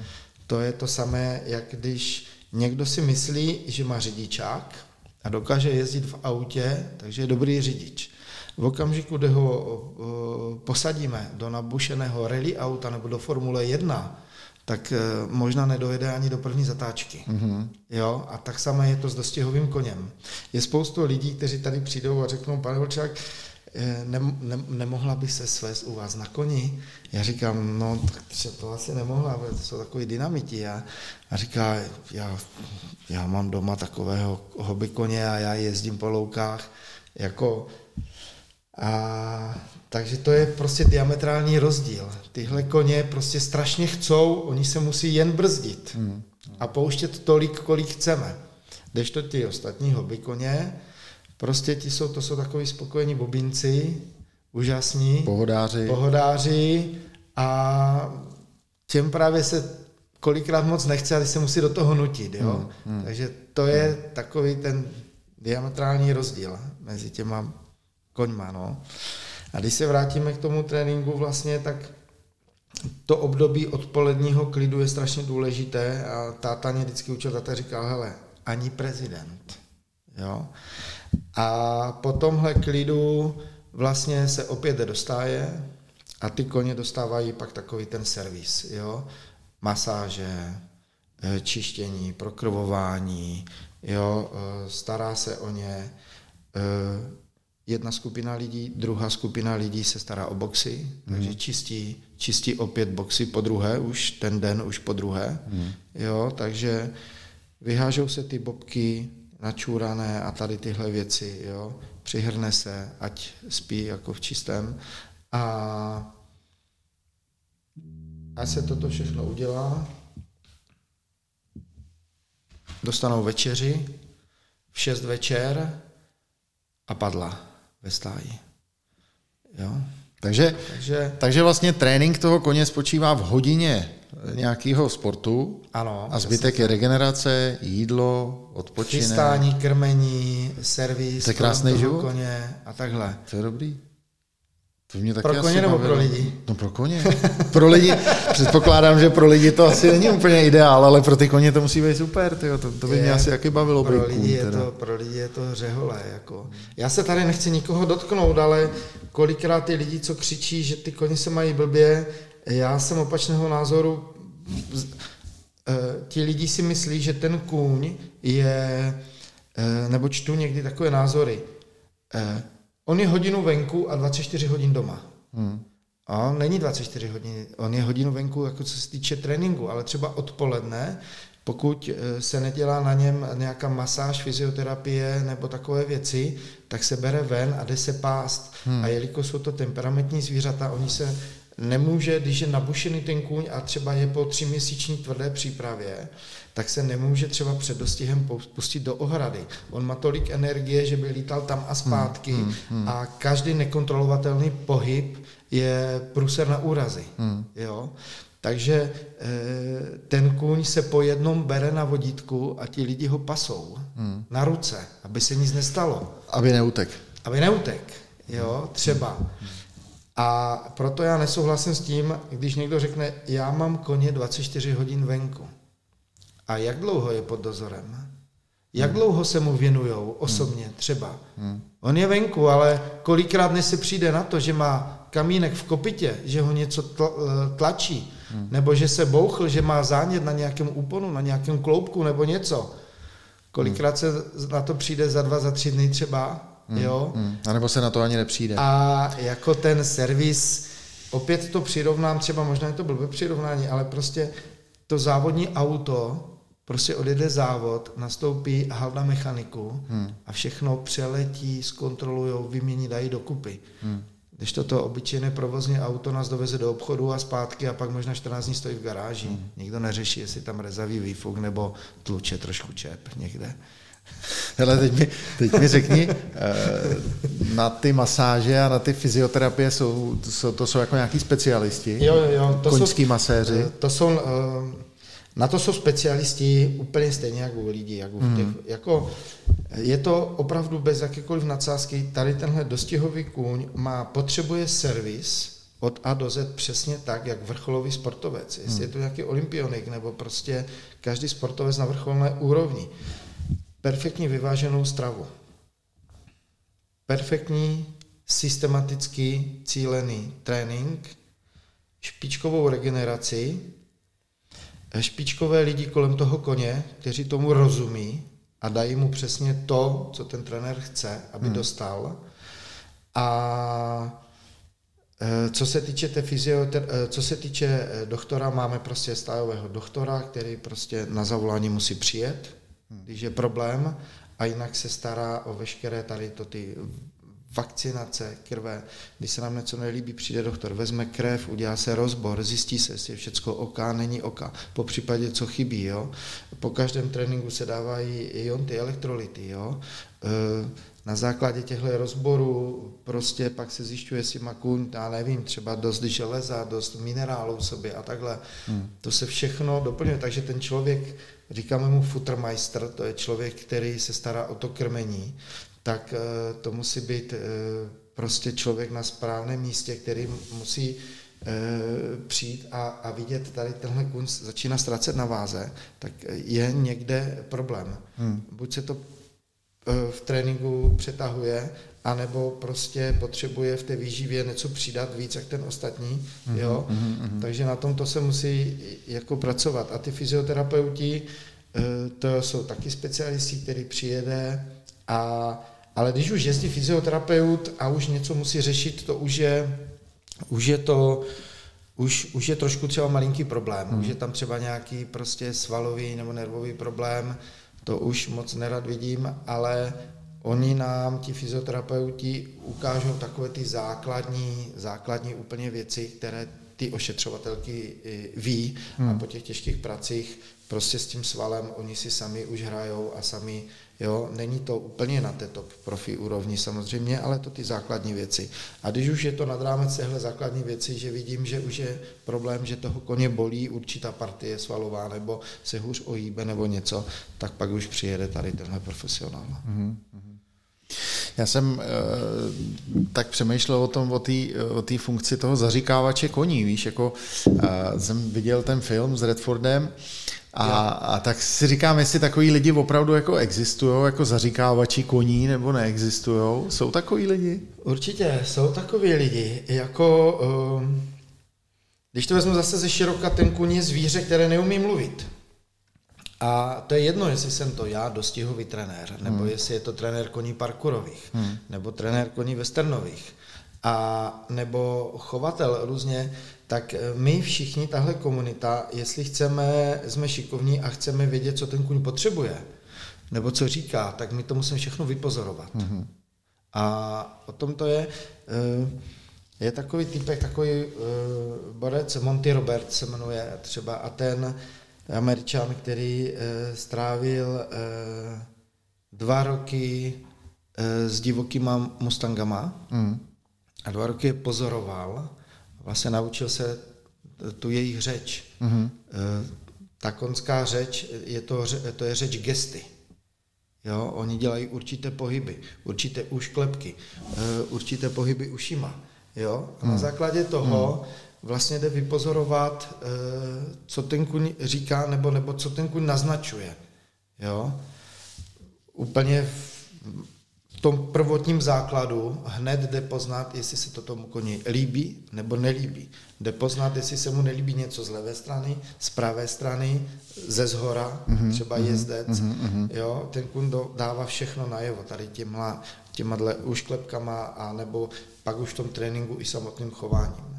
To je to samé, jak když někdo si myslí, že má řidičák a dokáže jezdit v autě, takže je dobrý řidič. V okamžiku, kdy ho posadíme do nabušeného rally auta nebo do Formule 1, tak eh, možná nedojede ani do první zatáčky. Mm-hmm. Jo? A tak samé je to s dostihovým koněm. Je spoustu lidí, kteří tady přijdou a řeknou, pane Holčák, Eh, ne, ne, nemohla by se svést u vás na koni? Já říkám, no tak to asi nemohla, to jsou takový dynamiti. A, a říká, já, já mám doma takového hobby koně a já jezdím po loukách. Jako, a, takže to je prostě diametrální rozdíl. Tyhle koně prostě strašně chcou, oni se musí jen brzdit hmm. a pouštět tolik, kolik chceme. to ty ostatní hobby koně, Prostě ti jsou, to jsou takový spokojení bobinci, úžasní. Pohodáři. Pohodáři a těm právě se kolikrát moc nechce, ale se musí do toho nutit, jo. Hmm, hmm. Takže to je takový ten diametrální rozdíl mezi těma koňma, no. A když se vrátíme k tomu tréninku vlastně, tak to období odpoledního klidu je strašně důležité a táta mě vždycky učil, táta říkal, hele, ani prezident, jo. A po tomhle klidu vlastně se opět jde do stáje a ty koně dostávají pak takový ten servis, jo, masáže, eh, čištění, prokrvování, jo, eh, stará se o ně. Jedna skupina lidí, druhá skupina lidí se stará o boxy, mm. takže čistí, čistí opět boxy po druhé, už ten den už po druhé, mm. jo, takže vyhážou se ty bobky, načúrané a tady tyhle věci, jo. Přihrne se, ať spí jako v čistém. A až se toto všechno udělá, dostanou večeři v 6 večer a padla ve stáji. Jo? Takže, takže, takže vlastně trénink toho koně spočívá v hodině nějakého sportu ano, a zbytek je regenerace, jídlo, odpočinek. Chystání, krmení, servis, to je krásný život. koně a takhle. To je dobrý. To mě taky pro koně nebo pro lidi? No pro koně. pro lidi, předpokládám, že pro lidi to asi není úplně ideál, ale pro ty koně to musí být super, tyjo. To, to by je, mě asi jaký bavilo. Pro lidi, je to, pro lidi je to řehole. Jako. Já se tady nechci nikoho dotknout, ale kolikrát ty lidi, co křičí, že ty koně se mají blbě, já jsem opačného názoru. Eh, ti lidi si myslí, že ten kůň je, eh, nebo čtu někdy takové názory, eh, on je hodinu venku a 24 hodin doma. Hmm. A on není 24 hodin, on je hodinu venku, jako co se týče tréninku, ale třeba odpoledne, pokud eh, se nedělá na něm nějaká masáž, fyzioterapie nebo takové věci, tak se bere ven a jde se pást. Hmm. A jelikož jsou to temperamentní zvířata, oni se nemůže, když je nabušený ten kůň a třeba je po tříměsíční tvrdé přípravě, tak se nemůže třeba před dostihem pustit do ohrady. On má tolik energie, že by lítal tam a zpátky hmm, hmm, hmm. a každý nekontrolovatelný pohyb je průser na úrazy. Hmm. Jo? Takže eh, ten kůň se po jednom bere na vodítku a ti lidi ho pasou hmm. na ruce, aby se nic nestalo. Aby neutek. Aby neutek, jo, třeba. A proto já nesouhlasím s tím, když někdo řekne, já mám koně 24 hodin venku. A jak dlouho je pod dozorem? Jak hmm. dlouho se mu věnujou osobně třeba? Hmm. On je venku, ale kolikrát než se přijde na to, že má kamínek v kopitě, že ho něco tlačí, hmm. nebo že se bouchl, že má zánět na nějakém úponu, na nějakém kloubku nebo něco. Kolikrát se na to přijde za dva, za tři dny třeba, hmm. jo. Hmm. A nebo se na to ani nepřijde. A jako ten servis, opět to přirovnám, třeba možná je to blbé přirovnání, ale prostě to závodní auto, prostě odjede závod, nastoupí halda mechaniku hmm. a všechno přeletí, zkontrolují, vymění, dají dokupy. Hmm. Když toto obyčejné provozní auto nás doveze do obchodu a zpátky a pak možná 14 dní stojí v garáži. Hmm. Nikdo neřeší, jestli tam rezavý výfuk nebo tluče trošku čep někde. Hele, teď mi, teď mi řekni, eh, na ty masáže a na ty fyzioterapie jsou, to jsou, to jsou jako nějaký specialisti? Jo, jo, jo. To Koňský jsou, maséři? Eh, to jsou, eh, na to jsou specialisti úplně stejně jako lidi. Jako, v těch, hmm. jako je to opravdu bez jakékoliv nadsázky. Tady tenhle dostihový kůň má, potřebuje servis od A do Z přesně tak, jak vrcholový sportovec. Jestli hmm. je to nějaký olympionik nebo prostě každý sportovec na vrcholné úrovni. Perfektní vyváženou stravu. Perfektní, systematický, cílený trénink, špičkovou regeneraci, špičkové lidi kolem toho koně, kteří tomu rozumí, a dají mu přesně to, co ten trenér chce, aby hmm. dostal. A e, co se týče té fyzioter, e, co se týče e, doktora, máme prostě stájového doktora, který prostě na zavolání musí přijet, hmm. když je problém, a jinak se stará o veškeré tady to ty vakcinace krve, když se nám něco nelíbí, přijde doktor, vezme krev, udělá se rozbor, zjistí se, jestli je všechno oka, není oka, po případě, co chybí, jo. Po každém tréninku se dávají ion ty elektrolyty, jo. E, na základě těchto rozborů prostě pak se zjišťuje, jestli má kůň, já nevím, třeba dost železa, dost minerálů v sobě a takhle. Hmm. To se všechno doplňuje, takže ten člověk, říkáme mu Futtermeister, to je člověk, který se stará o to krmení, tak eh, to musí být eh, prostě člověk na správném místě, který musí eh, přijít a, a vidět tady tenhle kunst začíná ztracet na váze, tak je někde problém. Hmm. Buď se to v tréninku přetahuje, anebo prostě potřebuje v té výživě něco přidat víc, jak ten ostatní, mm-hmm, jo. Mm-hmm. Takže na tomto se musí jako pracovat. A ty fyzioterapeuti, to jsou taky specialisti, který přijede a ale když už jezdí fyzioterapeut a už něco musí řešit, to už je, už je to, už, už je trošku třeba malinký problém. Hmm. Už je tam třeba nějaký prostě svalový nebo nervový problém, to už moc nerad vidím, ale oni nám, ti fyzioterapeuti, ukážou takové ty základní, základní úplně věci, které ty ošetřovatelky ví hmm. a po těch těžkých pracích prostě s tím svalem oni si sami už hrajou a sami Jo, není to úplně na té top profi úrovni samozřejmě, ale to ty základní věci. A když už je to nad rámec téhle základní věci, že vidím, že už je problém, že toho koně bolí určitá partie svalová, nebo se hůř ojíbe nebo něco, tak pak už přijede tady tenhle profesionál. Mm-hmm. Já jsem e, tak přemýšlel o tom, o té o tý funkci toho zaříkávače koní, víš, jako e, jsem viděl ten film s Redfordem a, a tak si říkám, jestli takový lidi opravdu jako existují, jako zaříkávači koní, nebo neexistují. Jsou takový lidi? Určitě, jsou takový lidi. Jako, um, když to vezmu zase ze široka, ten kůň je zvíře, které neumí mluvit. A to je jedno, jestli jsem to já, dostihový trenér, nebo hmm. jestli je to trenér koní parkurových, hmm. nebo trenér koní westernových. a nebo chovatel různě, tak my všichni, tahle komunita, jestli chceme, jsme šikovní a chceme vědět, co ten kuň potřebuje, nebo co říká, tak my to musíme všechno vypozorovat. Mm-hmm. A o tom to je. Eh, je takový typek, takový uh, borec, Monty Robert se jmenuje třeba, a ten američan, který strávil dva roky s divokýma mustangama mm. a dva roky je pozoroval, vlastně naučil se tu jejich řeč. Mm. Uh, ta konská řeč, je to, to je řeč gesty. Jo, oni dělají určité pohyby, určité ušklepky, uh, určité pohyby ušima. Jo? A na hmm. základě toho hmm. vlastně jde vypozorovat, eh, co ten kuň říká nebo, nebo co ten kuň naznačuje. Jo? Úplně v tom prvotním základu hned jde poznat, jestli se to tomu koni líbí nebo nelíbí. Jde poznat, jestli se mu nelíbí něco z levé strany, z pravé strany, ze zhora, mm-hmm, třeba mhm, jezdec. Mm-hmm, jo? Ten kuň dává všechno najevo, tady těmhle, těma ušklepkama a nebo pak už v tom tréninku i samotným chováním.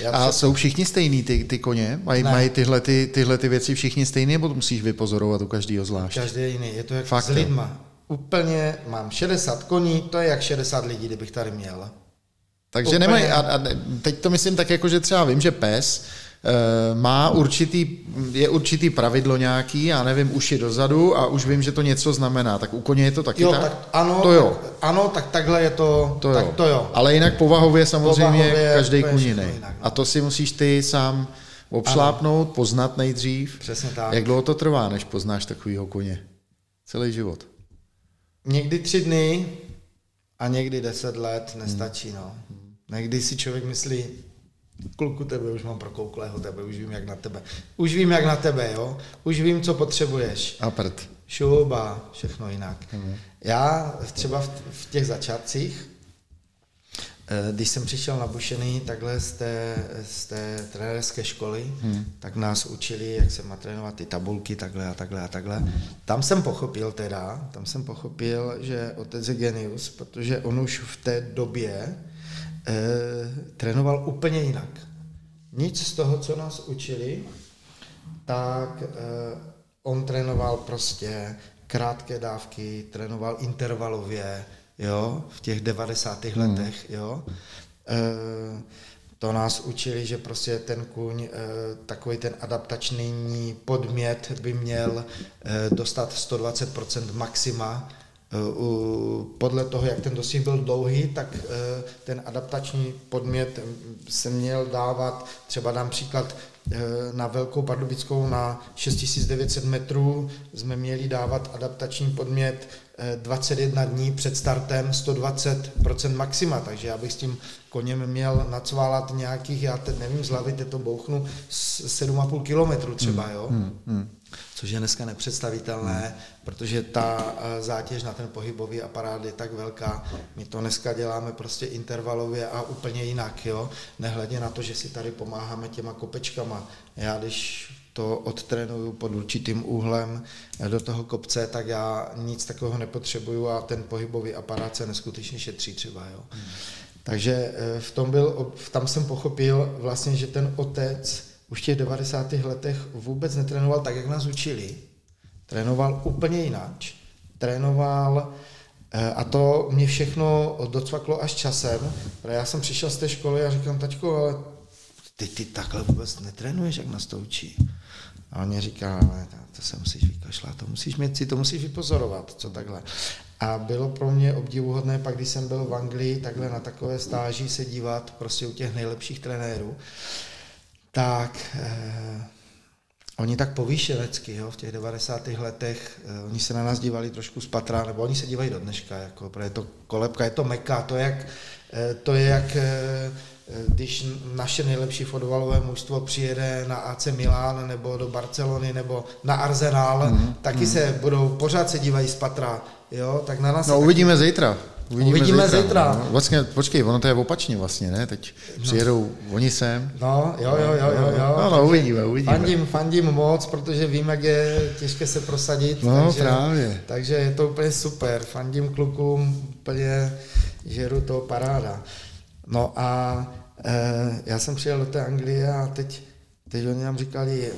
Já a jsou všichni stejný ty, ty koně? Mají, mají tyhle, ty, tyhle ty věci všichni stejné, nebo to musíš vypozorovat u každého zvlášť? Každý je jiný, je to jak Fakt, s lidma. Úplně mám 60 koní, to je jak 60 lidí, kdybych tady měl. Takže Úplně... nemají, a, a teď to myslím tak jako, že třeba vím, že pes Eh, má určitý, je určitý pravidlo nějaký, já nevím, uši dozadu a už vím, že to něco znamená. Tak u koně je to taky jo, tak? tak? Ano, to jo. Tak, ano, tak takhle je to, to tak jo. to jo. Ale jinak povahově samozřejmě povahově každý kuň jiný. No. A to si musíš ty sám obšlápnout, ano. poznat nejdřív. Přesně tak. Jak dlouho to trvá, než poznáš takovýho koně? Celý život. Někdy tři dny a někdy deset let nestačí. Hmm. No. Někdy si člověk myslí, kluku tebe už mám prokouklého tebe, už vím jak na tebe. Už vím jak na tebe, jo? Už vím, co potřebuješ. A prd. Šuba, všechno jinak. Mm. Já třeba v, v těch začátcích, když jsem přišel na Bušený takhle z té, z té trenérské školy, hmm. tak nás učili, jak se má trénovat ty tabulky, takhle a takhle a takhle. Tam jsem pochopil teda, tam jsem pochopil, že otec je genius, protože on už v té době eh, trénoval úplně jinak. Nic z toho, co nás učili, tak eh, on trénoval prostě krátké dávky, trénoval intervalově, jo, v těch 90. Hmm. letech, jo. Eh, to nás učili, že prostě ten kuň, eh, takový ten adaptační podmět by měl eh, dostat 120% maxima podle toho, jak ten dosih byl dlouhý, tak ten adaptační podmět se měl dávat, třeba dám příklad, na Velkou Pardubickou na 6900 metrů jsme měli dávat adaptační podmět 21 dní před startem 120% maxima, takže já bych s tím koněm měl nacválat nějakých, já teď nevím z hlavy, teď to bouchnu, 7,5 kilometru třeba, hmm, jo. Hmm, hmm což je dneska nepředstavitelné, hmm. protože ta eh, zátěž na ten pohybový aparát je tak velká. My to dneska děláme prostě intervalově a úplně jinak, jo. Nehledě na to, že si tady pomáháme těma kopečkama. Já když to odtrénuju pod určitým úhlem do toho kopce, tak já nic takového nepotřebuju a ten pohybový aparát se neskutečně šetří třeba, jo. Hmm. Takže eh, v tom byl, tam jsem pochopil vlastně, že ten otec už v těch 90. letech vůbec netrénoval tak, jak nás učili. Trénoval úplně jinak. Trénoval eh, a to mě všechno docvaklo až časem, já jsem přišel z té školy a říkám, taťko, ale ty, ty takhle vůbec netrénuješ, jak nás to učí. A on mě říká, ale to se musíš vykašlat, to musíš mít si, to musíš vypozorovat, co takhle. A bylo pro mě obdivuhodné, pak když jsem byl v Anglii, takhle na takové stáži se dívat prostě u těch nejlepších trenérů tak eh, oni tak povýšenecky, jo, v těch 90. letech, eh, oni se na nás dívali trošku z patra, nebo oni se dívají do dneška, jako, protože je to kolebka, je to meka, to je jak, eh, to je jak eh, když naše nejlepší fotbalové mužstvo přijede na AC Milan nebo do Barcelony nebo na Arsenal, mm, taky mm. se budou, pořád se dívají z patra, jo, tak na nás... No uvidíme taky... zítra. Uvidíme, Uvidíme zítra. zítra. No, vlastně, počkej, ono to je opačně vlastně, ne? Teď no. přijedou oni sem. No, jo, jo, jo, jo. jo. No, no, uvidíme, uvidíme. Fandím, fandím moc, protože vím, jak je těžké se prosadit. No, takže, právě. Takže je to úplně super. Fandím klukům, úplně žeru to paráda. No a e, já jsem přijel do té Anglie a teď, teď oni nám říkali,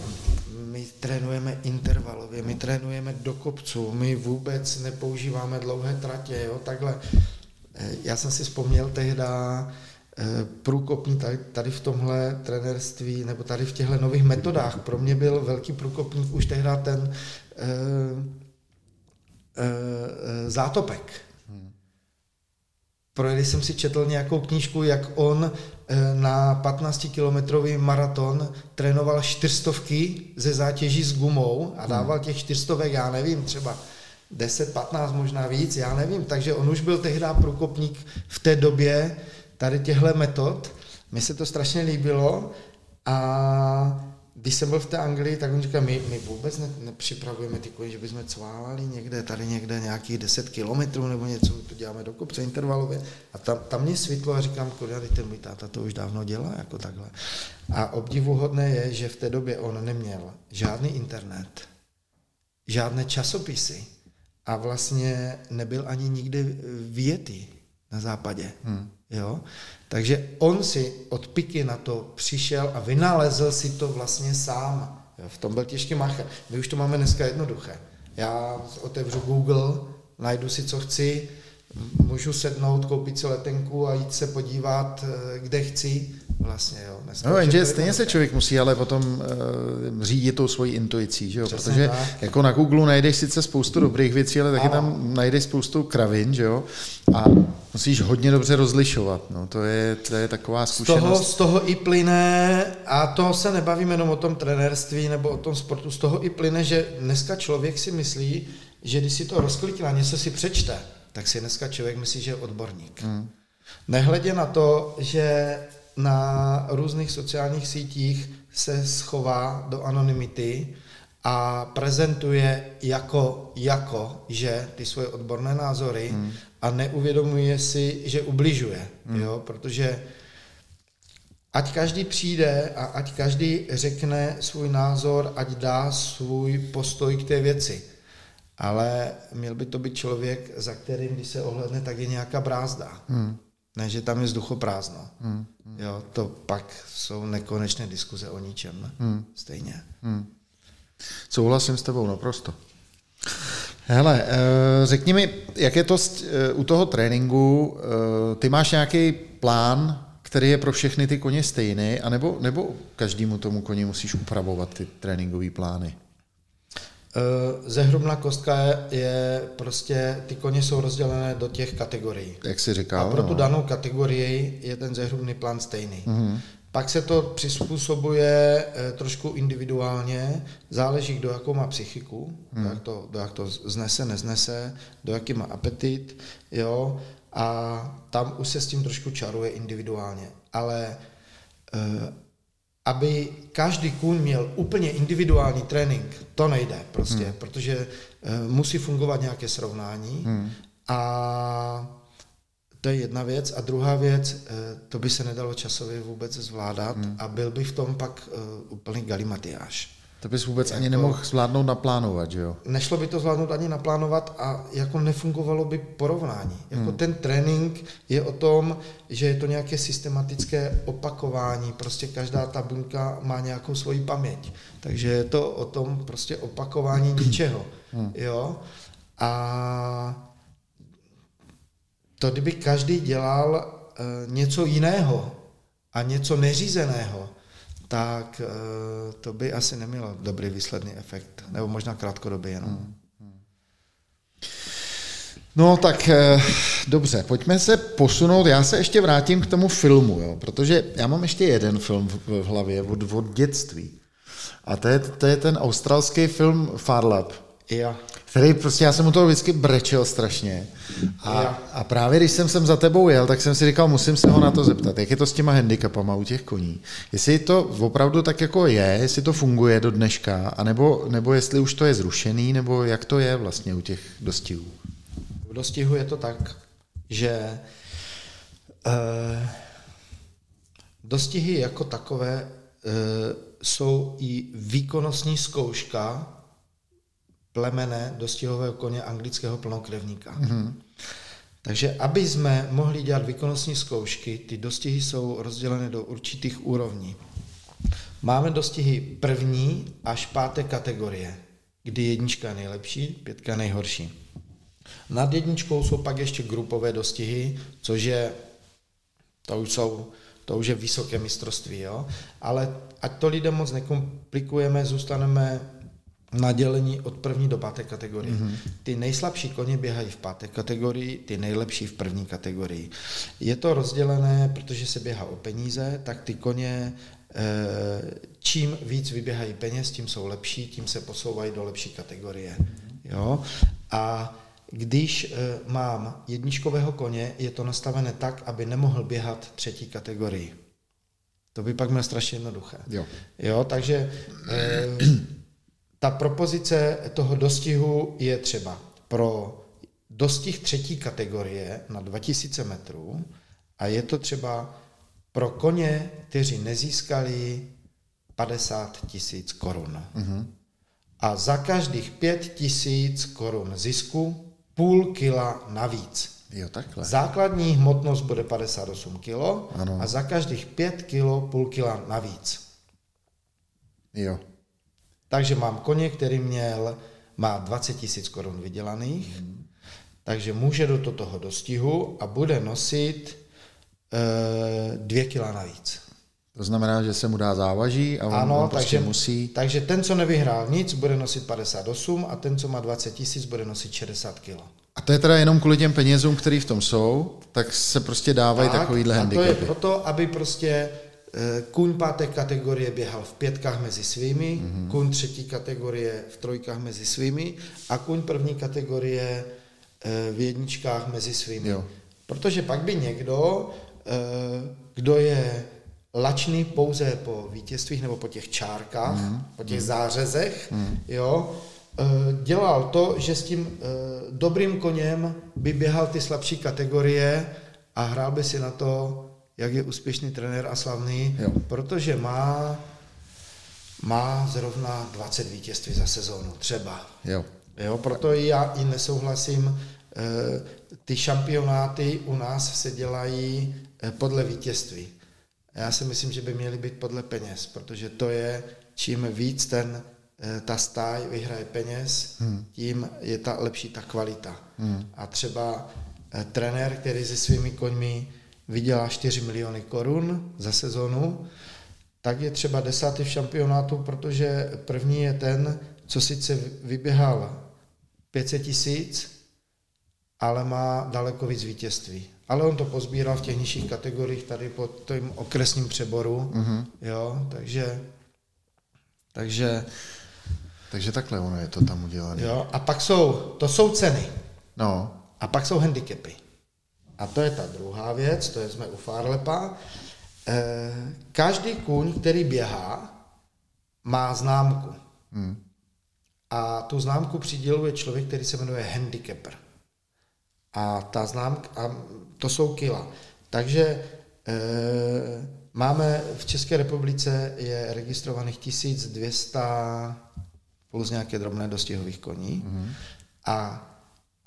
my trénujeme intervalově, my trénujeme do kopců, my vůbec nepoužíváme dlouhé tratě, jo, takhle. E, já jsem si vzpomněl tehdy, Eh, průkopní tady, tady v tomhle trenerství nebo tady v těchto nových metodách. Pro mě byl velký průkopník už tehdy ten e, e, zátopek. Projeli jsem si četl nějakou knížku, jak on e, na 15-kilometrový maraton trénoval čtyřstovky ze zátěží s gumou a dával těch čtyřstovek, já nevím, třeba 10, 15, možná víc, já nevím. Takže on už byl tehdy průkopník v té době, tady těchto metod. Mně se to strašně líbilo a když jsem byl v té Anglii, tak on říkal, my, my vůbec ne, nepřipravujeme ty koně, že bychom cválali někde, tady někde nějakých 10 kilometrů nebo něco, my to děláme do kopce intervalově. A tam, tam mě svítlo a říkám, kurňa, ten můj táta to už dávno dělá, jako takhle. A obdivuhodné je, že v té době on neměl žádný internet, žádné časopisy a vlastně nebyl ani nikde věty na západě. Hmm. Jo? Takže on si od piky na to přišel a vynalezl si to vlastně sám. Jo? V tom byl těžký macher. My už to máme dneska jednoduché. Já otevřu Google, najdu si, co chci, můžu sednout, koupit si letenku a jít se podívat, eh, kde chci. Vlastně, jo. Dneska no, jenže stejně se člověk musí ale potom uh, řídit tou svojí intuicí, že jo? protože tak. jako na Google najdeš sice spoustu dobrých věcí, ale taky tam najdeš spoustu kravin, že jo? A musíš hodně dobře rozlišovat, no, to je, to je taková zkušenost. Z toho, z toho i plyne, a to se nebavíme jenom o tom trenérství nebo o tom sportu, z toho i plyne, že dneska člověk si myslí, že když si to rozklikne něco si přečte, tak si dneska člověk myslí, že je odborník. Hmm. Nehledě na to, že na různých sociálních sítích se schová do anonymity a prezentuje jako, jako že ty svoje odborné názory hmm. a neuvědomuje si, že ubližuje. Hmm. Jo? Protože ať každý přijde a ať každý řekne svůj názor, ať dá svůj postoj k té věci. Ale měl by to být člověk, za kterým, když se ohledne, tak je nějaká brázda. Hmm. Ne, že tam je vzduchoprázdno. Hmm. Jo, to pak jsou nekonečné diskuze o ničem. Hmm. Stejně. Hmm. Souhlasím s tebou naprosto. Hele, eh, řekni mi, jak je to eh, u toho tréninku, eh, ty máš nějaký plán, který je pro všechny ty koně stejný, anebo, nebo každému tomu koni musíš upravovat ty tréninkové plány? Zehrubná kostka je, je prostě, ty koně jsou rozdělené do těch kategorií. Jak jsi říkal. A pro tu no. danou kategorii je ten zehrubný plán stejný. Mm-hmm. Pak se to přizpůsobuje eh, trošku individuálně, záleží, kdo jakou má psychiku, hmm. do, jak to, do jak to znese, neznese, do jaký má apetit, jo, a tam už se s tím trošku čaruje individuálně. Ale eh, aby každý kůň měl úplně individuální trénink, to nejde prostě, hmm. protože eh, musí fungovat nějaké srovnání hmm. a to je jedna věc. A druhá věc, eh, to by se nedalo časově vůbec zvládat hmm. a byl by v tom pak uh, úplný galimatiáš. To bys vůbec jako, ani nemohl zvládnout naplánovat, že jo? Nešlo by to zvládnout ani naplánovat a jako nefungovalo by porovnání. Jako hmm. ten trénink je o tom, že je to nějaké systematické opakování. Prostě každá ta buňka má nějakou svoji paměť. Takže je to o tom prostě opakování něčeho. Hmm. Jo? A to kdyby každý dělal e, něco jiného a něco neřízeného, tak e, to by asi nemělo dobrý výsledný efekt, nebo možná krátkodobě jenom. Hmm. No tak e, dobře, pojďme se posunout, já se ještě vrátím k tomu filmu, jo, protože já mám ještě jeden film v, v hlavě od, od dětství. A to je, to je ten australský film Farlap. Jo. Který prostě, já jsem mu toho vždycky brečel strašně. A, a právě když jsem sem za tebou jel, tak jsem si říkal, musím se ho na to zeptat, jak je to s těma handicapama u těch koní. Jestli to opravdu tak jako je, jestli to funguje do dneška, anebo, nebo jestli už to je zrušený, nebo jak to je vlastně u těch dostihů. U dostihu je to tak, že uh, dostihy jako takové uh, jsou i výkonnostní zkouška plemene dostihového koně anglického plnokrevníka. Mm-hmm. Takže aby jsme mohli dělat výkonnostní zkoušky, ty dostihy jsou rozdělené do určitých úrovní. Máme dostihy první až páté kategorie, kdy jednička je nejlepší, pětka nejhorší. Nad jedničkou jsou pak ještě grupové dostihy, což je, to už jsou to už je vysoké mistrovství, jo? ale ať to lidem moc nekomplikujeme, zůstaneme na dělení od první do páté kategorie. Mm-hmm. Ty nejslabší koně běhají v páté kategorii, ty nejlepší v první kategorii. Je to rozdělené, protože se běhá o peníze, tak ty koně eh, čím víc vyběhají peněz, tím jsou lepší, tím se posouvají do lepší kategorie. Jo? A když e, mám jedničkového koně, je to nastavené tak, aby nemohl běhat třetí kategorii. To by pak bylo strašně jednoduché. Jo. jo takže e, ta propozice toho dostihu je třeba pro dostih třetí kategorie na 2000 metrů a je to třeba pro koně, kteří nezískali 50 tisíc korun. Mm-hmm. A za každých 5 tisíc korun zisku půl kila navíc. Jo, takhle. Základní hmotnost bude 58 kg ano. a za každých 5 kg půl kila navíc. Jo. Takže mám koně, který měl, má 20 tisíc korun vydělaných, hmm. takže může do toho dostihu a bude nosit e, 2 kila navíc. To znamená, že se mu dá závaží a on, ano, on prostě takže, musí... takže ten, co nevyhrál nic, bude nosit 58 a ten, co má 20 tisíc, bude nosit 60 kg. A to je teda jenom kvůli těm penězům, které v tom jsou, tak se prostě dávají tak, takovýhle handicapy. A to je proto, aby prostě Kuň páté kategorie běhal v pětkách mezi svými, mm-hmm. kuň třetí kategorie v trojkách mezi svými a kuň první kategorie eh, v jedničkách mezi svými. Jo. Protože pak by někdo, eh, kdo je lačný pouze po vítězstvích nebo po těch čárkách, mm. po těch mm. zářezech, mm. jo, eh, dělal to, že s tím eh, dobrým koněm by běhal ty slabší kategorie a hrál by si na to, jak je úspěšný trenér a slavný, jo. protože má má zrovna 20 vítězství za sezónu, třeba. Jo. Jo, proto já i nesouhlasím, eh, ty šampionáty u nás se dělají podle vítězství. Já si myslím, že by měly být podle peněz, protože to je, čím víc ten eh, ta stáj vyhraje peněz, hmm. tím je ta lepší ta kvalita. Hmm. A třeba eh, trenér, který se svými koňmi vydělá 4 miliony korun za sezonu, tak je třeba desátý v šampionátu, protože první je ten, co sice vyběhal 500 tisíc, ale má daleko víc vítězství ale on to pozbíral v těch nižších kategoriích tady pod tím okresním přeboru, mm-hmm. jo, takže takže takže takhle ono je to tam udělané. Jo, a pak jsou, to jsou ceny. No. A pak jsou handicapy. A to je ta druhá věc, to je jsme u Farlepa. E, každý kůň, který běhá, má známku. Hmm. A tu známku přiděluje člověk, který se jmenuje handicapper. A ta známka, a to jsou kila. Takže e, máme v České republice je registrovaných 1200 plus nějaké drobné dostihových koní mm-hmm. a,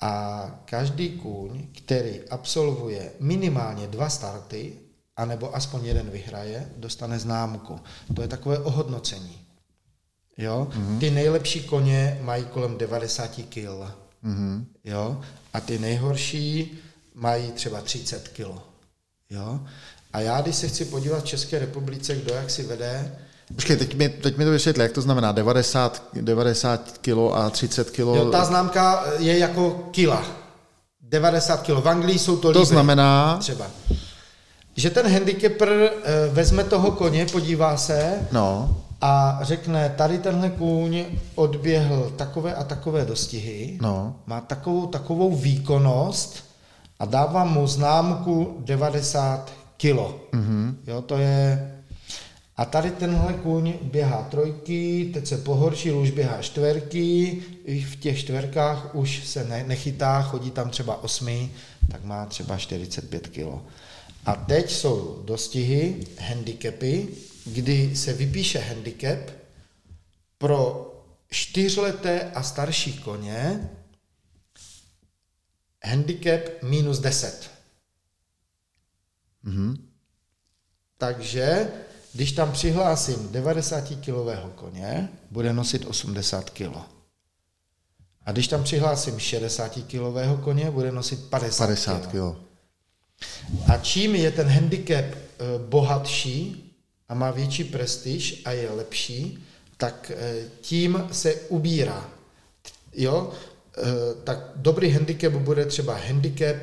a každý kůň, který absolvuje minimálně dva starty, anebo aspoň jeden vyhraje, dostane známku. To je takové ohodnocení. Jo? Mm-hmm. Ty nejlepší koně mají kolem 90 kg. Mm-hmm. Jo? A ty nejhorší mají třeba 30 kg. Jo? A já, když se chci podívat v České republice, kdo jak si vede, Počkej, teď mi, teď mi to vysvětli, jak to znamená 90, 90 kg a 30 kg. Jo, ta známka je jako kila. 90 kg. V Anglii jsou to To líbě, znamená? Třeba. Že ten handicapper eh, vezme toho koně, podívá se no. a řekne, tady tenhle kůň odběhl takové a takové dostihy, no. má takovou, takovou výkonnost, a dávám mu známku 90 kilo. Mm-hmm. Jo, to je... A tady tenhle kůň běhá trojky, teď se pohoršil, už běhá čtverky, v těch čtverkách už se ne, nechytá, chodí tam třeba osmi, tak má třeba 45 kilo. A teď jsou dostihy, handicapy, kdy se vypíše handicap pro čtyřleté a starší koně, handicap minus 10. Mhm. Takže když tam přihlásím 90-kilového koně, bude nosit 80 kg. A když tam přihlásím 60-kilového koně, bude nosit 50, 50 kg. A čím je ten handicap eh, bohatší a má větší prestiž a je lepší, tak eh, tím se ubírá. Jo? Eh, tak dobrý handicap bude třeba handicap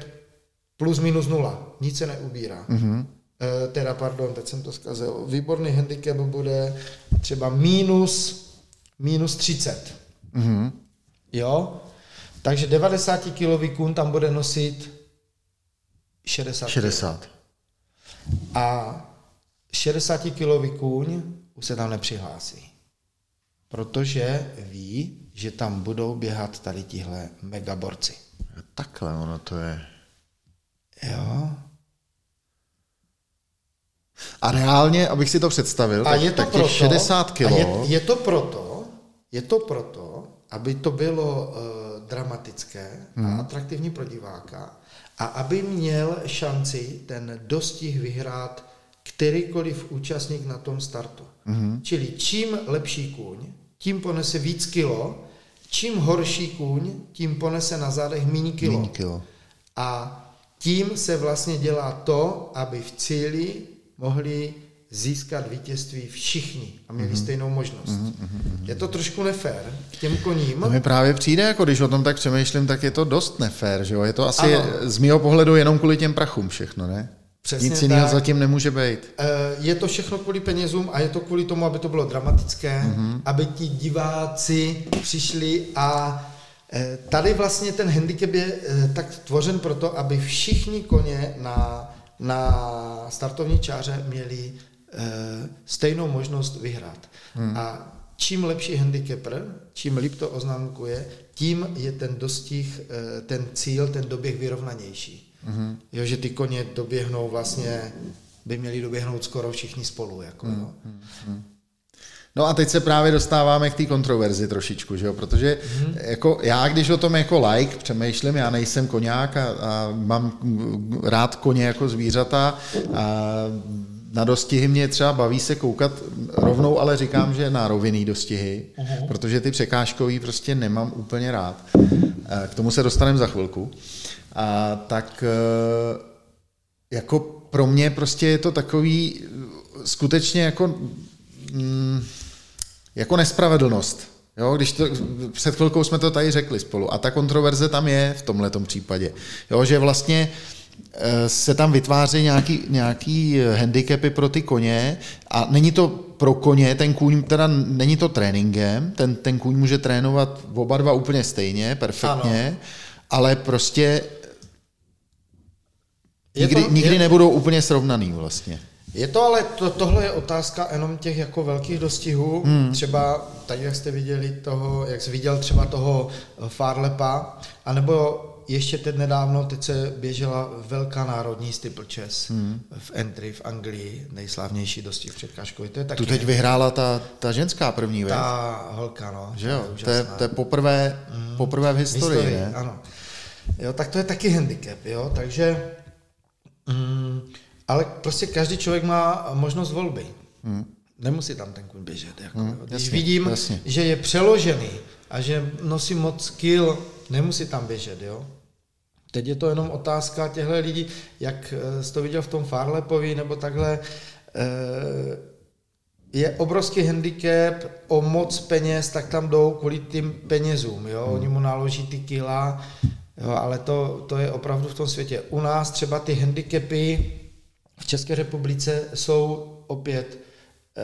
plus minus nula, nic se neubírá. Mhm. Eh, teda pardon, teď jsem to zkazil, výborný handicap bude třeba minus, minus 30. Mhm. Jo? Takže 90 kg kůň tam bude nosit 60 kg. 60. A 60 kg kůň už se tam nepřihlásí. Protože ví, že tam budou běhat tady tihle megaborci. Takhle ono to je. Jo? A reálně, abych si to představil, A tak, je to tak těch proto, 60 kg, a je, je, to proto, je to proto, aby to bylo uh, dramatické hmm. a atraktivní pro diváka a aby měl šanci ten dostih vyhrát kterýkoliv účastník na tom startu. Hmm. Čili čím lepší kůň, tím ponese víc kilo, čím horší kůň, tím ponese na zádech méně kilo. Míň kilo. A tím se vlastně dělá to, aby v cíli mohli získat vítězství všichni a měli mm-hmm. stejnou možnost. Mm-hmm. Je to trošku nefér k těm koním. To mi právě přijde, jako když o tom tak přemýšlím, tak je to dost nefér, že jo? Je to asi Ano. z mého pohledu jenom kvůli těm prachům všechno, ne? Přesně Nic jiného zatím nemůže být. Eh, Je to všechno kvůli penězům a je to kvůli tomu, aby to bylo dramatické, mm-hmm. aby ti diváci přišli a eh, tady vlastně ten handicap je eh, tak tvořen proto, aby všichni koně na, na startovní čáře měli eh, stejnou možnost vyhrát. Hmm. A čím lepší handicapper, čím líp to oznámkuje, tím je ten dostih, eh, ten cíl, ten doběh vyrovnanější. Mm-hmm. Jo, že ty koně doběhnou vlastně, by měli doběhnout skoro všichni spolu. Jako, jo. No a teď se právě dostáváme k té kontroverzi trošičku, že jo? protože mm-hmm. jako já, když o tom jako like přemýšlím, já nejsem koňák a, a mám rád koně jako zvířata a na dostihy mě třeba baví se koukat rovnou, ale říkám, že na rovinný dostihy, uh-huh. protože ty překážkový prostě nemám úplně rád. K tomu se dostaneme za chvilku. A tak eh, jako pro mě prostě je to takový eh, skutečně jako mm, jako nespravedlnost. Jo, když to, před chvilkou jsme to tady řekli spolu. A ta kontroverze tam je v tomhle případě. Jo, že vlastně eh, se tam vytváří nějaký, nějaký handicapy pro ty koně a není to pro koně, ten kůň teda není to tréninkem, ten, ten kůň může trénovat oba dva úplně stejně, perfektně, ano. ale prostě Je nikdy, to- nikdy je- nebudou úplně srovnaný vlastně. Je to ale, to, tohle je otázka jenom těch jako velkých dostihů. Hmm. Třeba, tak jak jste viděli toho, jak jsi viděl třeba toho eh, Farlepa, anebo ještě teď nedávno, teď se běžela velká národní steeple chess hmm. v Entry v Anglii, nejslavnější dostih překážkový. To je taky Tu teď vyhrála ta, ta ženská první, ta, ta holka, no. že jo? To je, to je poprvé, poprvé v historii, historii, ne? Ano. Jo, tak to je taky handicap, jo, takže mm, ale prostě každý člověk má možnost volby. Hmm. Nemusí tam ten kůň běžet. Jako, hmm, Když jasně, vidím, jasně. že je přeložený a že nosí moc skill, nemusí tam běžet, jo. Teď je to jenom otázka těchto lidí, jak eh, jsi to viděl v tom Farlepovi, nebo takhle, eh, je obrovský handicap o moc peněz, tak tam jdou kvůli tím penězům, jo? oni mu naloží ty kila, jo? ale to, to je opravdu v tom světě. U nás třeba ty handicapy v České republice jsou opět eh,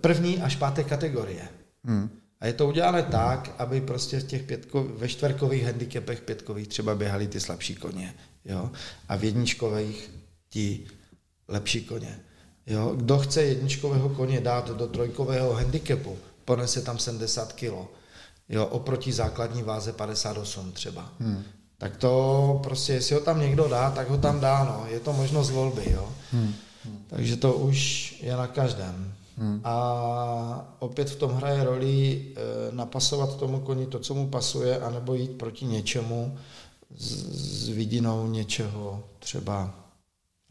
první až páté kategorie. Hmm. A je to udělané tak, aby prostě v těch pětko, ve čtverkových handicapech pětkových třeba běhali ty slabší koně. Jo? A v jedničkových ti lepší koně. Jo? Kdo chce jedničkového koně dát do trojkového handicapu, ponese tam 70 kg. Jo? Oproti základní váze 58 třeba. Hmm. Tak to prostě, jestli ho tam někdo dá, tak ho tam dá. No. Je to možnost volby. Jo? Hmm. Takže to už je na každém. Hmm. A opět v tom hraje roli e, napasovat tomu koni to, co mu pasuje, anebo jít proti něčemu, s vidinou něčeho třeba,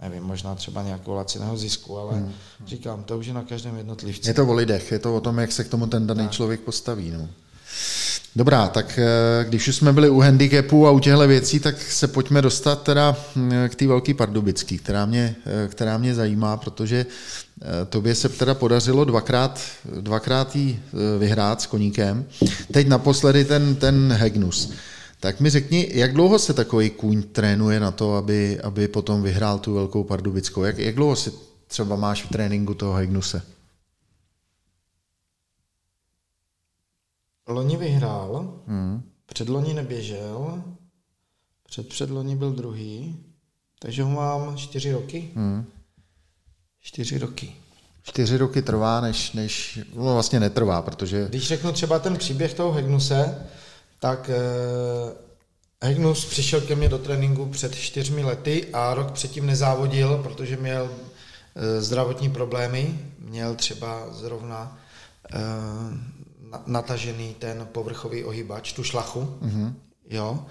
nevím, možná třeba nějakou laciného zisku, ale hmm. říkám, to už je na každém jednotlivci. Je to o lidech, je to o tom, jak se k tomu ten daný tak. člověk postaví. No. Dobrá, tak eh, když už jsme byli u handicapu a u těchto věcí, tak se pojďme dostat teda hm, k té velké pardubický, která mě, eh, která mě zajímá, protože eh, tobě se teda podařilo dvakrát, dvakrát jí vyhrát s koníkem. Teď naposledy ten, ten Hegnus. Tak mi řekni, jak dlouho se takový kůň trénuje na to, aby, aby potom vyhrál tu velkou pardubickou? Jak, jak dlouho si třeba máš v tréninku toho Hegnuse? Loni vyhrál, hmm. předloni neběžel, před předloni byl druhý, takže ho mám čtyři roky. Hmm. Čtyři roky. Čtyři roky trvá, než, než no vlastně netrvá, protože... Když řeknu třeba ten příběh toho Hegnuse, tak eh, Hegnus přišel ke mně do tréninku před čtyřmi lety a rok předtím nezávodil, protože měl eh, zdravotní problémy, měl třeba zrovna eh, natažený ten povrchový ohybač, tu šlachu, mm-hmm. jo.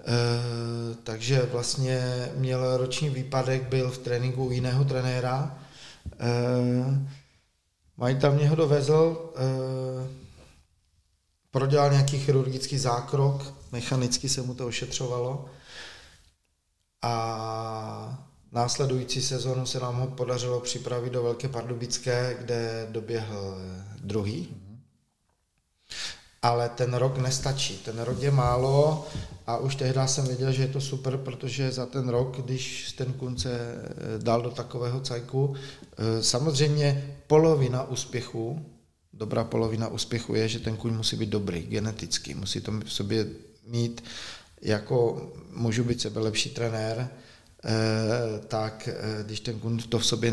E, takže vlastně měl roční výpadek, byl v tréninku u jiného trenéra. E, majitel mě ho dovezl, e, prodělal nějaký chirurgický zákrok, mechanicky se mu to ošetřovalo a následující sezonu se nám ho podařilo připravit do Velké Pardubické, kde doběhl druhý. Ale ten rok nestačí, ten rok je málo a už tehdy jsem věděl, že je to super, protože za ten rok, když ten kunce eh, dal do takového cajku, eh, samozřejmě polovina úspěchu, dobrá polovina úspěchu je, že ten kuň musí být dobrý geneticky, musí to v sobě mít jako můžu být sebe lepší trenér, tak eh, když ten kund to v sobě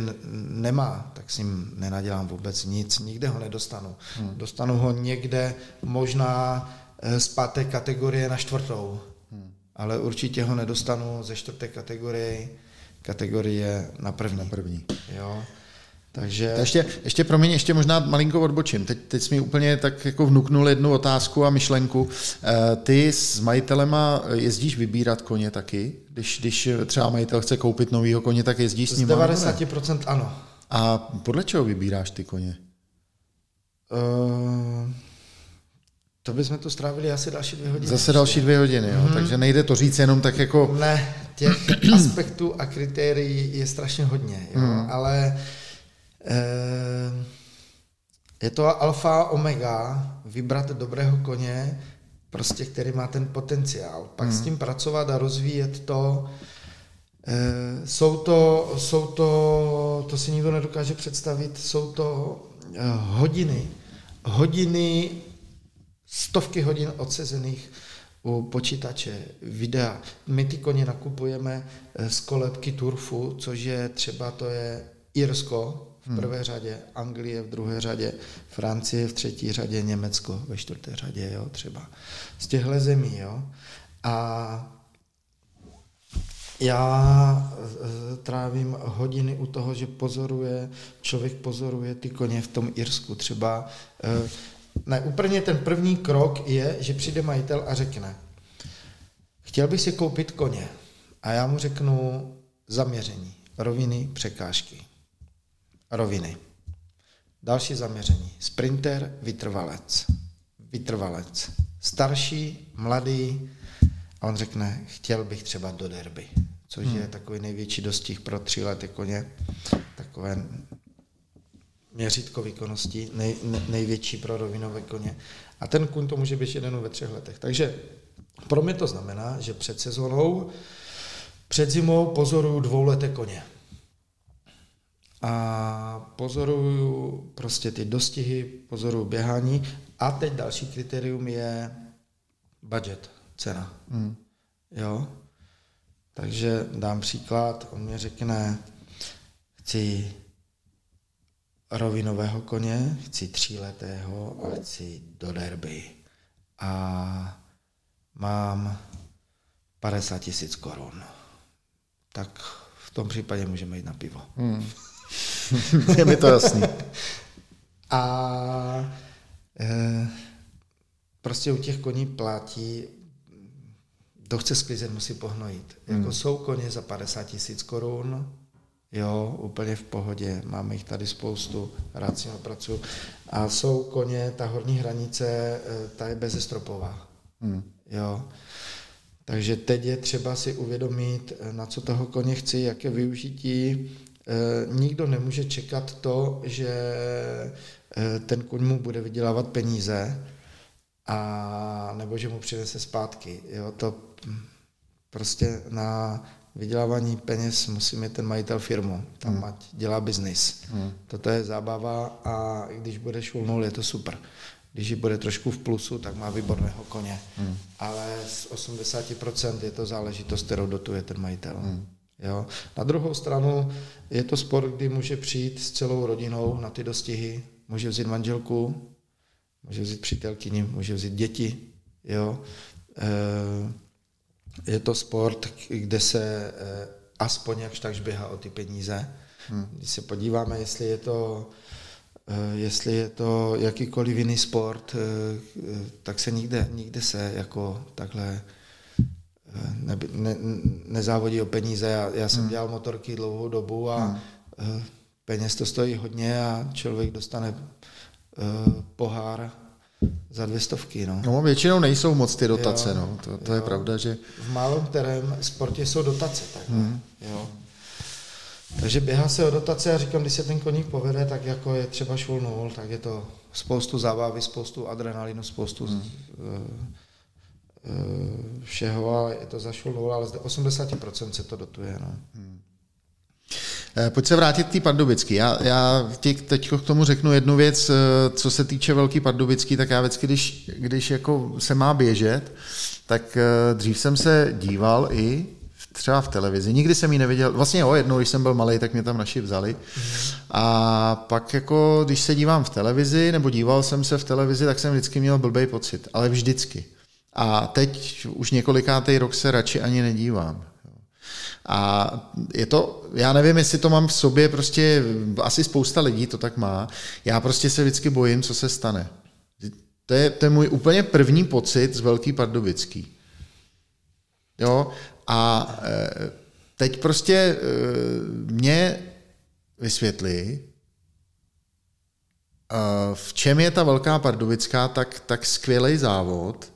nemá, tak s ním nenadělám vůbec nic, nikde ho nedostanu. Hmm. Dostanu ho někde možná eh, z páté kategorie na čtvrtou, hmm. ale určitě ho nedostanu ze čtvrté kategorie, kategorie na první. Na první. Jo. Takže... Ještě, ještě promiň, ještě možná malinko odbočím. Teď, teď jsi mi úplně tak jako vnuknul jednu otázku a myšlenku. Eh, ty s majitelema jezdíš vybírat koně taky? Když, když třeba majitel chce koupit novýho koně, tak jezdíš s ním? Z 90% ano. A podle čeho vybíráš ty koně? Uh, to bychom to strávili asi další dvě hodiny. Zase další dvě hodiny, jo? Hmm. takže nejde to říct jenom tak jako... Ne, těch aspektů a kritérií je strašně hodně, jo? Hmm. ale Eh, je to alfa omega, vybrat dobrého koně, prostě, který má ten potenciál. Pak hmm. s tím pracovat a rozvíjet to. Eh, jsou to, jsou to, to si nikdo nedokáže představit, jsou to eh, hodiny, hodiny, stovky hodin odsezených u počítače, videa. My ty koně nakupujeme z kolebky Turfu, což je třeba to je Irsko, v prvé řadě, Anglie v druhé řadě, Francie v třetí řadě, Německo ve čtvrté řadě, jo, třeba. Z těchto zemí, jo. A já e, trávím hodiny u toho, že pozoruje, člověk pozoruje ty koně v tom Irsku. Třeba, e, ne, úplně ten první krok je, že přijde majitel a řekne, chtěl bych si koupit koně. A já mu řeknu zaměření, roviny, překážky roviny. Další zaměření. Sprinter, vytrvalec. Vytrvalec. Starší, mladý, a on řekne, chtěl bych třeba do derby, což hmm. je takový největší dostih pro tři lety koně. Takové měřítko výkonnosti, nej, největší pro rovinové koně. A ten kuň to může být jeden ve třech letech. Takže pro mě to znamená, že před sezónou, před zimou pozoruju dvouleté koně a pozoruju prostě ty dostihy, pozoruju běhání a teď další kritérium je budget, cena. Mm. Jo? Takže dám příklad, on mě řekne, chci rovinového koně, chci tříletého a chci do derby. A mám 50 tisíc korun. Tak v tom případě můžeme jít na pivo. Mm. je mi to jasný. A e, prostě u těch koní platí to chce sklízet, musí pohnojit. Hmm. Jako jsou koně za 50 tisíc korun, jo, úplně v pohodě, máme jich tady spoustu, rád si ho pracuju. A jsou koně, ta horní hranice, eh, ta je bezestropová, hmm. jo. Takže teď je třeba si uvědomit, eh, na co toho koně chci, jaké využití. E, nikdo nemůže čekat to, že e, ten koň mu bude vydělávat peníze, a nebo že mu přinese zpátky. Jo, to prostě na vydělávání peněz musí mít ten majitel firmu, tam hmm. ať dělá biznis. Hmm. Toto je zábava a když bude šulnul, je to super. Když bude trošku v plusu, tak má výborného koně. Hmm. Ale z 80% je to záležitost, kterou dotuje ten majitel. Hmm. Jo. Na druhou stranu je to sport, kdy může přijít s celou rodinou na ty dostihy, může vzít manželku, může vzít přítelkyni, může vzít děti. Jo. E, je to sport, kde se e, aspoň jakž takž běhá o ty peníze. Hmm. Když se podíváme, jestli je to e, jestli je to jakýkoliv jiný sport, tak se nikde, nikde se jako takhle ne, ne, nezávodí o peníze. Já, já jsem hmm. dělal motorky dlouhou dobu a hmm. peněz to stojí hodně a člověk dostane uh, pohár za dvě stovky. No. no většinou nejsou moc ty dotace, jo, no. to, to jo. je pravda, že... V málem kterém sportě jsou dotace, tak, hmm. jo. Takže běhá se o dotace a říkám, když se ten koník povede, tak jako je třeba šulnul, tak je to spoustu zábavy, spoustu adrenalinu, spoustu hmm. uh, všeho a je to za šulnul, ale zde 80% se to dotuje. No. Hmm. Eh, pojď se vrátit k té pardubický. Já, já ti teď k tomu řeknu jednu věc, eh, co se týče velký pardubický, tak já vždycky, když, když jako se má běžet, tak eh, dřív jsem se díval i třeba v televizi. Nikdy jsem ji neviděl. Vlastně jo, jednou, když jsem byl malý, tak mě tam naši vzali. A pak jako, když se dívám v televizi, nebo díval jsem se v televizi, tak jsem vždycky měl blbý pocit. Ale vždycky. A teď už několikátý rok se radši ani nedívám. A je to, já nevím, jestli to mám v sobě, prostě asi spousta lidí to tak má. Já prostě se vždycky bojím, co se stane. To je, to je můj úplně první pocit z Velký Pardubický. Jo, a e, teď prostě e, mě vysvětlí, e, v čem je ta Velká Pardubická tak, tak skvělý závod,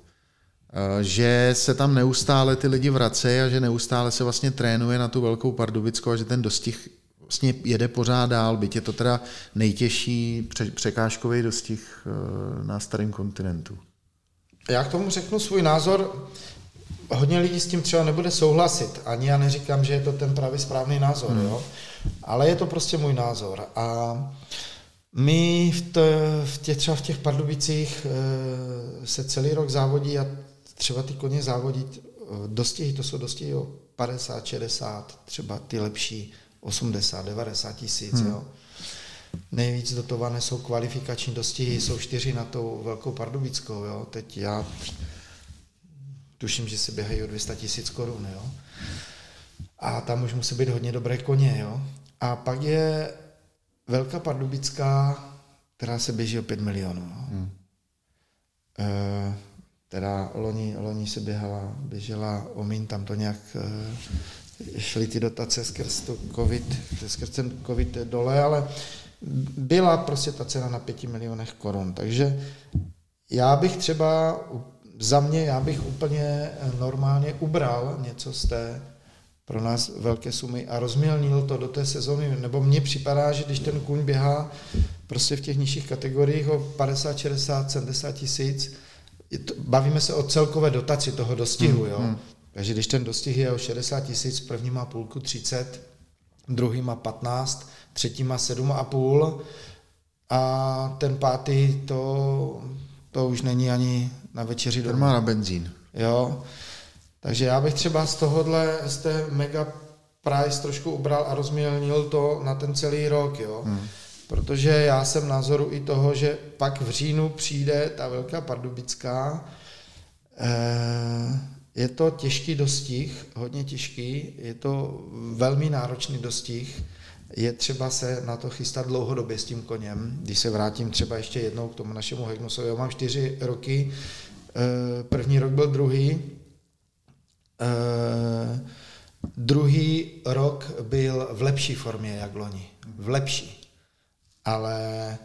že se tam neustále ty lidi vracejí a že neustále se vlastně trénuje na tu velkou Pardubickou a že ten dostih vlastně jede pořád dál, byť je to teda nejtěžší překážkový dostih eh, na starém kontinentu. Já k tomu řeknu svůj názor. Hodně lidí s tím třeba nebude souhlasit. Ani já neříkám, že je to ten pravý správný názor, hmm. jo? ale je to prostě můj názor. A my v, to, v těch, třeba v těch Pardubicích eh, se celý rok závodí a třeba ty koně závodit eh, dostihy, to jsou dostihy o 50, 60, třeba ty lepší 80, 90 tisíc, hmm. jo. Nejvíc dotované jsou kvalifikační dostihy, jsou čtyři na tou velkou pardubickou, jo. Teď já tuším, že se běhají o 200 tisíc korun, jo. A tam už musí být hodně dobré koně, jo. A pak je Velká Pardubická, která se běží o 5 milionů. Jo. Hmm. E, teda loni, loni se běhala, běžela Omín, tam to nějak eh, šly ty dotace skrz to COVID, skrz ten COVID dole, ale byla prostě ta cena na pěti milionech korun. Takže já bych třeba za mě, já bych úplně normálně ubral něco z té pro nás velké sumy a rozmělnil to do té sezóny, nebo mně připadá, že když ten kůň běhá prostě v těch nižších kategoriích o 50, 60, 70 tisíc, to, bavíme se o celkové dotaci toho dostihu, hmm, jo. Hmm. Takže když ten dostih je o 60 tisíc, první má půlku 30, druhý má 15, třetí má 7,5 a ten pátý to, to už není ani na večeři Ten má na benzín. Jo. Takže já bych třeba z tohohle, z té mega price trošku ubral a rozmělnil to na ten celý rok, jo. Hmm protože já jsem názoru i toho, že pak v říjnu přijde ta velká pardubická. Eh, je to těžký dostih, hodně těžký, je to velmi náročný dostih, je třeba se na to chystat dlouhodobě s tím koněm. Když se vrátím třeba ještě jednou k tomu našemu Hegnusovi, já mám čtyři roky, eh, první rok byl druhý E, druhý rok byl v lepší formě jak loni. V lepší. Ale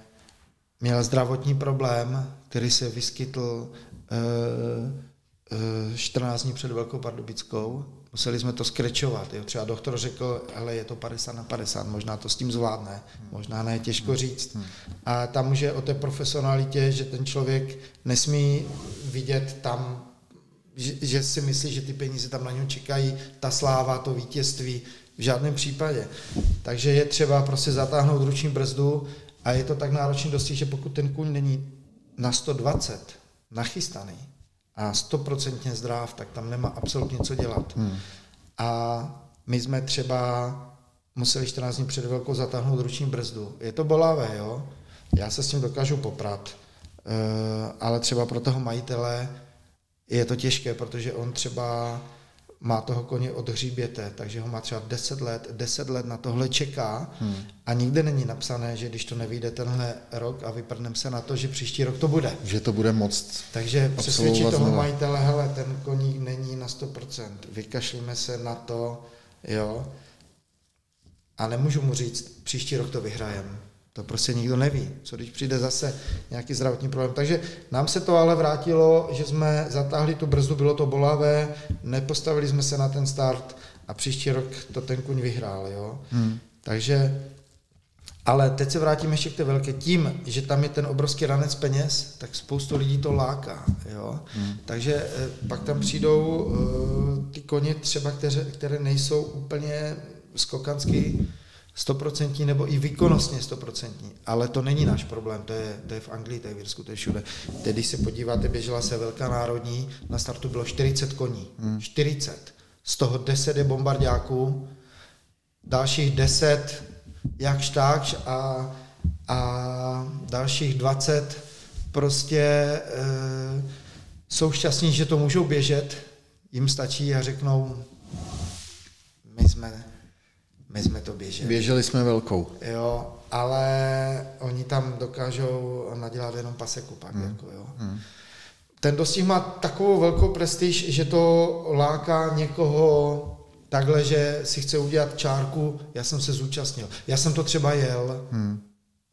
měl zdravotní problém, který se vyskytl e, e, 14 dní před Velkou Pardubickou. Museli jsme to skrečovat. Jo. Třeba doktor řekl, ale je to 50 na 50, možná to s tím zvládne, možná ne, těžko říct. A tam už je o té profesionalitě, že ten člověk nesmí vidět tam, že, že si myslí, že ty peníze tam na něj čekají, ta sláva, to vítězství, v žádném případě. Takže je třeba prostě zatáhnout ruční brzdu a je to tak náročný dosti, že pokud ten kůň není na 120 nachystaný a 100% zdrav, tak tam nemá absolutně co dělat. Hmm. A my jsme třeba museli 14 dní před velkou zatáhnout ruční brzdu. Je to bolavé, jo? Já se s tím dokážu poprat, uh, ale třeba pro toho majitele je to těžké, protože on třeba má toho koně od hříběte, takže ho má třeba 10 let, 10 let na tohle čeká hmm. a nikde není napsané, že když to nevyjde tenhle rok a vyprdnem se na to, že příští rok to bude. Že to bude moc. Takže přesvědčí toho znova. majitele, hele, ten koník není na 100%, vykašlíme se na to, jo, a nemůžu mu říct, příští rok to vyhrajem. To prostě nikdo neví, co když přijde zase nějaký zdravotní problém. Takže nám se to ale vrátilo, že jsme zatáhli tu brzdu, bylo to bolavé, nepostavili jsme se na ten start a příští rok to ten kuň vyhrál. Jo? Hmm. Takže, ale teď se vrátíme ještě k té velké. Tím, že tam je ten obrovský ranec peněz, tak spoustu lidí to láká. Jo? Hmm. Takže eh, pak tam přijdou uh, ty koně třeba, které, které nejsou úplně skokansky stoprocentní nebo i výkonnostně stoprocentní. Ale to není náš problém, to je, to je v Anglii, to je v Irsku, to je všude. Teď, když se podíváte, běžela se velká národní, na startu bylo 40 koní. Hmm. 40. Z toho 10 je bombardáků, dalších 10 jakž takž a, a dalších 20 prostě e, jsou šťastní, že to můžou běžet, jim stačí a řeknou, my jsme my jsme to běželi. Běželi jsme velkou. Jo, ale oni tam dokážou nadělat jenom paseku pak. Hmm. Jako, jo. Hmm. Ten dostih má takovou velkou prestiž, že to láká někoho takhle, že si chce udělat čárku, já jsem se zúčastnil. Já jsem to třeba jel, hmm.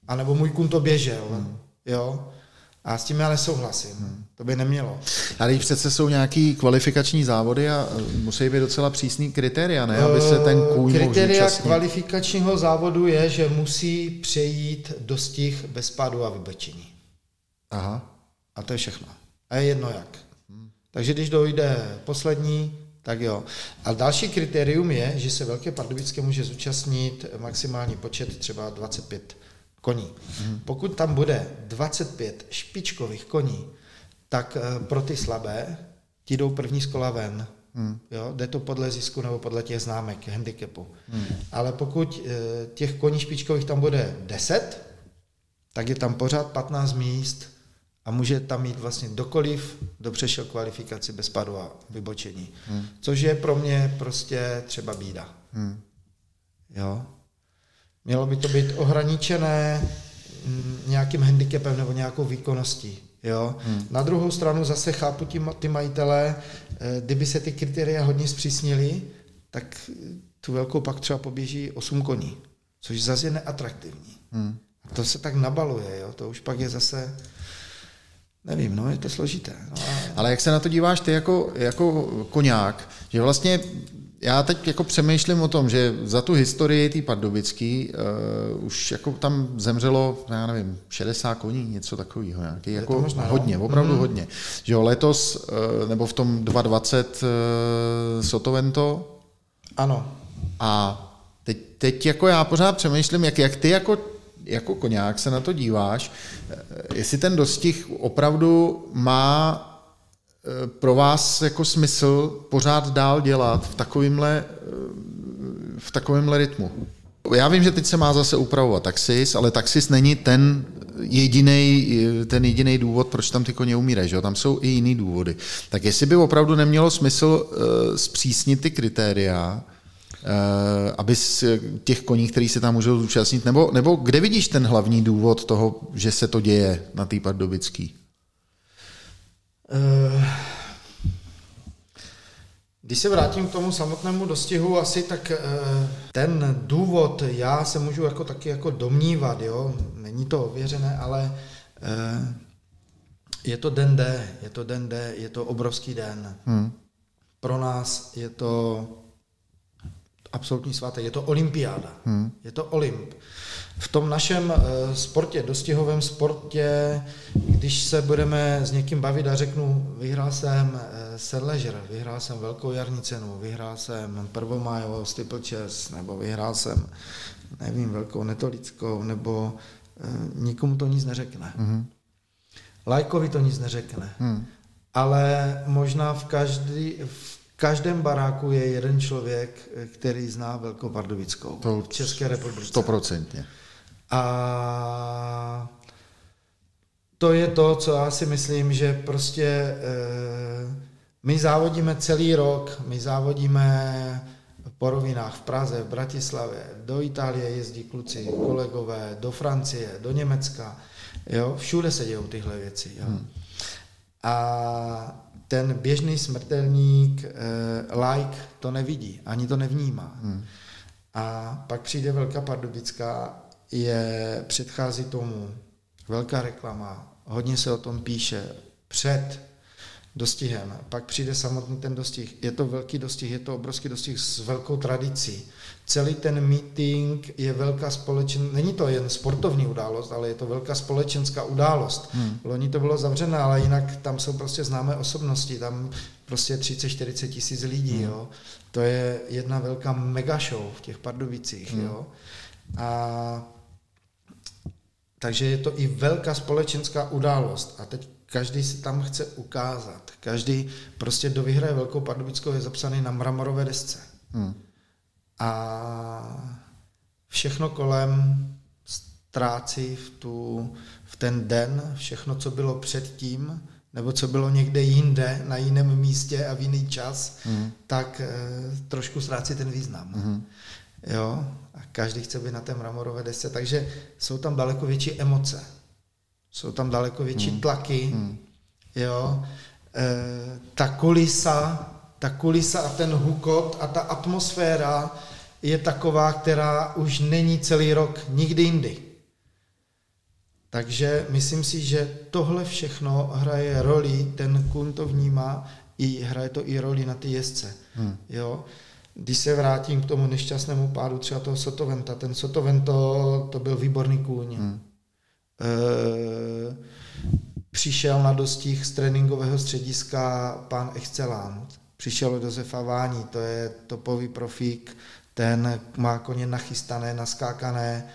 anebo můj kun to běžel. Hmm. Jo? A s tím já nesouhlasím. Hmm. To by nemělo. Ale přece jsou nějaký kvalifikační závody a e, musí být docela přísný kritéria, ne? Aby se ten kůň Kritéria kvalifikačního závodu je, že musí přejít dostih bez pádu a vybečení. Aha. A to je všechno. A je jedno jak. Hmm. Takže když dojde poslední, tak jo. A další kritérium je, že se Velké Pardubické může zúčastnit maximální počet třeba 25 koní. Hmm. Pokud tam bude 25 špičkových koní, tak eh, pro ty slabé ti jdou první z kola ven. Hmm. Jo, jde to podle zisku nebo podle těch známek, handicapu. Hmm. Ale pokud eh, těch koní špičkových tam bude 10, tak je tam pořád 15 míst a může tam mít vlastně dokoliv, kdo přešel kvalifikaci bez padu a vybočení. Hmm. Což je pro mě prostě třeba bída. Hmm. Jo? Mělo by to být ohraničené mm, nějakým handicapem nebo nějakou výkonností. Jo? Hmm. Na druhou stranu zase chápu ty, ty majitele, eh, kdyby se ty kritéria hodně zpřísnily, tak tu velkou pak třeba poběží 8 koní, což zase je neatraktivní. Hmm. A to se tak nabaluje, jo? to už pak je zase, nevím, no je to složité. No, ale... ale jak se na to díváš ty jako, jako koňák, že vlastně já teď jako přemýšlím o tom, že za tu historii té pardubický uh, už jako tam zemřelo, já nevím, 60 koní, něco takového, nějaký, jako možná, hodně, no? opravdu mm-hmm. hodně. Že jo, letos, uh, nebo v tom 2020 uh, eh, Sotovento. Ano. A teď, teď jako já pořád přemýšlím, jak, jak ty jako jako koňák se na to díváš, jestli ten dostih opravdu má pro vás jako smysl pořád dál dělat v takovémhle, eh, v takovémhle rytmu? Já vím, že teď se má zase upravovat taxis, ale taxis není ten jediný ten jediný důvod, proč tam ty koně umírají, že tam jsou i jiný důvody. Tak jestli by opravdu nemělo smysl zpřísnit ty kritéria, aby z těch koní, který se tam můžou zúčastnit, nebo, nebo kde vidíš ten hlavní důvod toho, že se to děje na té pardubický? Uh, Když se vrátím k tomu samotnému dostihu, asi tak eh, ten důvod, já se můžu jako taky jako domnívat, jo, není to ověřené, ale eh, je to den D, je to den D, je to obrovský den. Hmm. Pro nás je to absolutní svátek, je to olympiáda, hmm. je to olymp. V tom našem uh, sportě, dostihovém sportě, když se budeme s někým bavit a řeknu, vyhrál jsem uh, Sedležer, vyhrál jsem velkou jarní cenu, vyhrál jsem prvomájovou steeplechase, nebo vyhrál jsem, nevím, velkou netolickou, nebo uh, nikomu to nic neřekne. Hmm. Lajkovi to nic neřekne. Hmm. Ale možná v, každý, v každém baráku je jeden člověk, který zná Velkou Pardubickou to v České republice. Stoprocentně. A to je to, co já si myslím, že prostě e, my závodíme celý rok, my závodíme po rovinách v Praze, v Bratislavě, do Itálie jezdí kluci, kolegové, do Francie, do Německa, jo, všude se dějou tyhle věci, jo. Hmm. A ten běžný smrtelník, eh, like, to nevidí, ani to nevnímá. Hmm. A pak přijde Velká Pardubická, je, předchází tomu velká reklama, hodně se o tom píše před dostihem. Pak přijde samotný ten dostih. Je to velký dostih, je to obrovský dostih s velkou tradicí. Celý ten meeting je velká společen... Není to jen sportovní událost, ale je to velká společenská událost. Hmm. Loni to bylo zavřené, ale jinak tam jsou prostě známé osobnosti, tam prostě 30-40 tisíc lidí, hmm. jo. To je jedna velká mega show v těch Pardubicích, hmm. jo. A takže je to i velká společenská událost. A teď každý si tam chce ukázat. Každý prostě, kdo vyhraje Velkou Pardubickou, je zapsaný na mramorové desce. Hmm. A všechno kolem ztrácí v, tu, v ten den, všechno, co bylo předtím, nebo co bylo někde jinde, na jiném místě a v jiný čas, hmm. tak e, trošku ztrácí ten význam. Hmm. Jo? Každý chce být na té mramorové desce, takže jsou tam daleko větší emoce. Jsou tam daleko větší hmm. tlaky. Hmm. Jo? E, ta kulisa, ta kulisa a ten hukot a ta atmosféra je taková, která už není celý rok nikdy jindy. Takže myslím si, že tohle všechno hraje roli, ten kun to vnímá, i hraje to i roli na ty jezdce. Hmm. Jo? Když se vrátím k tomu nešťastnému pádu třeba toho Sotoventa, ten Sotovento to byl výborný kůň. Hmm. E, přišel na dostih z tréninkového střediska pan Excelant. Přišel do Josefa Vání, to je topový profík, ten má koně nachystané, naskákané,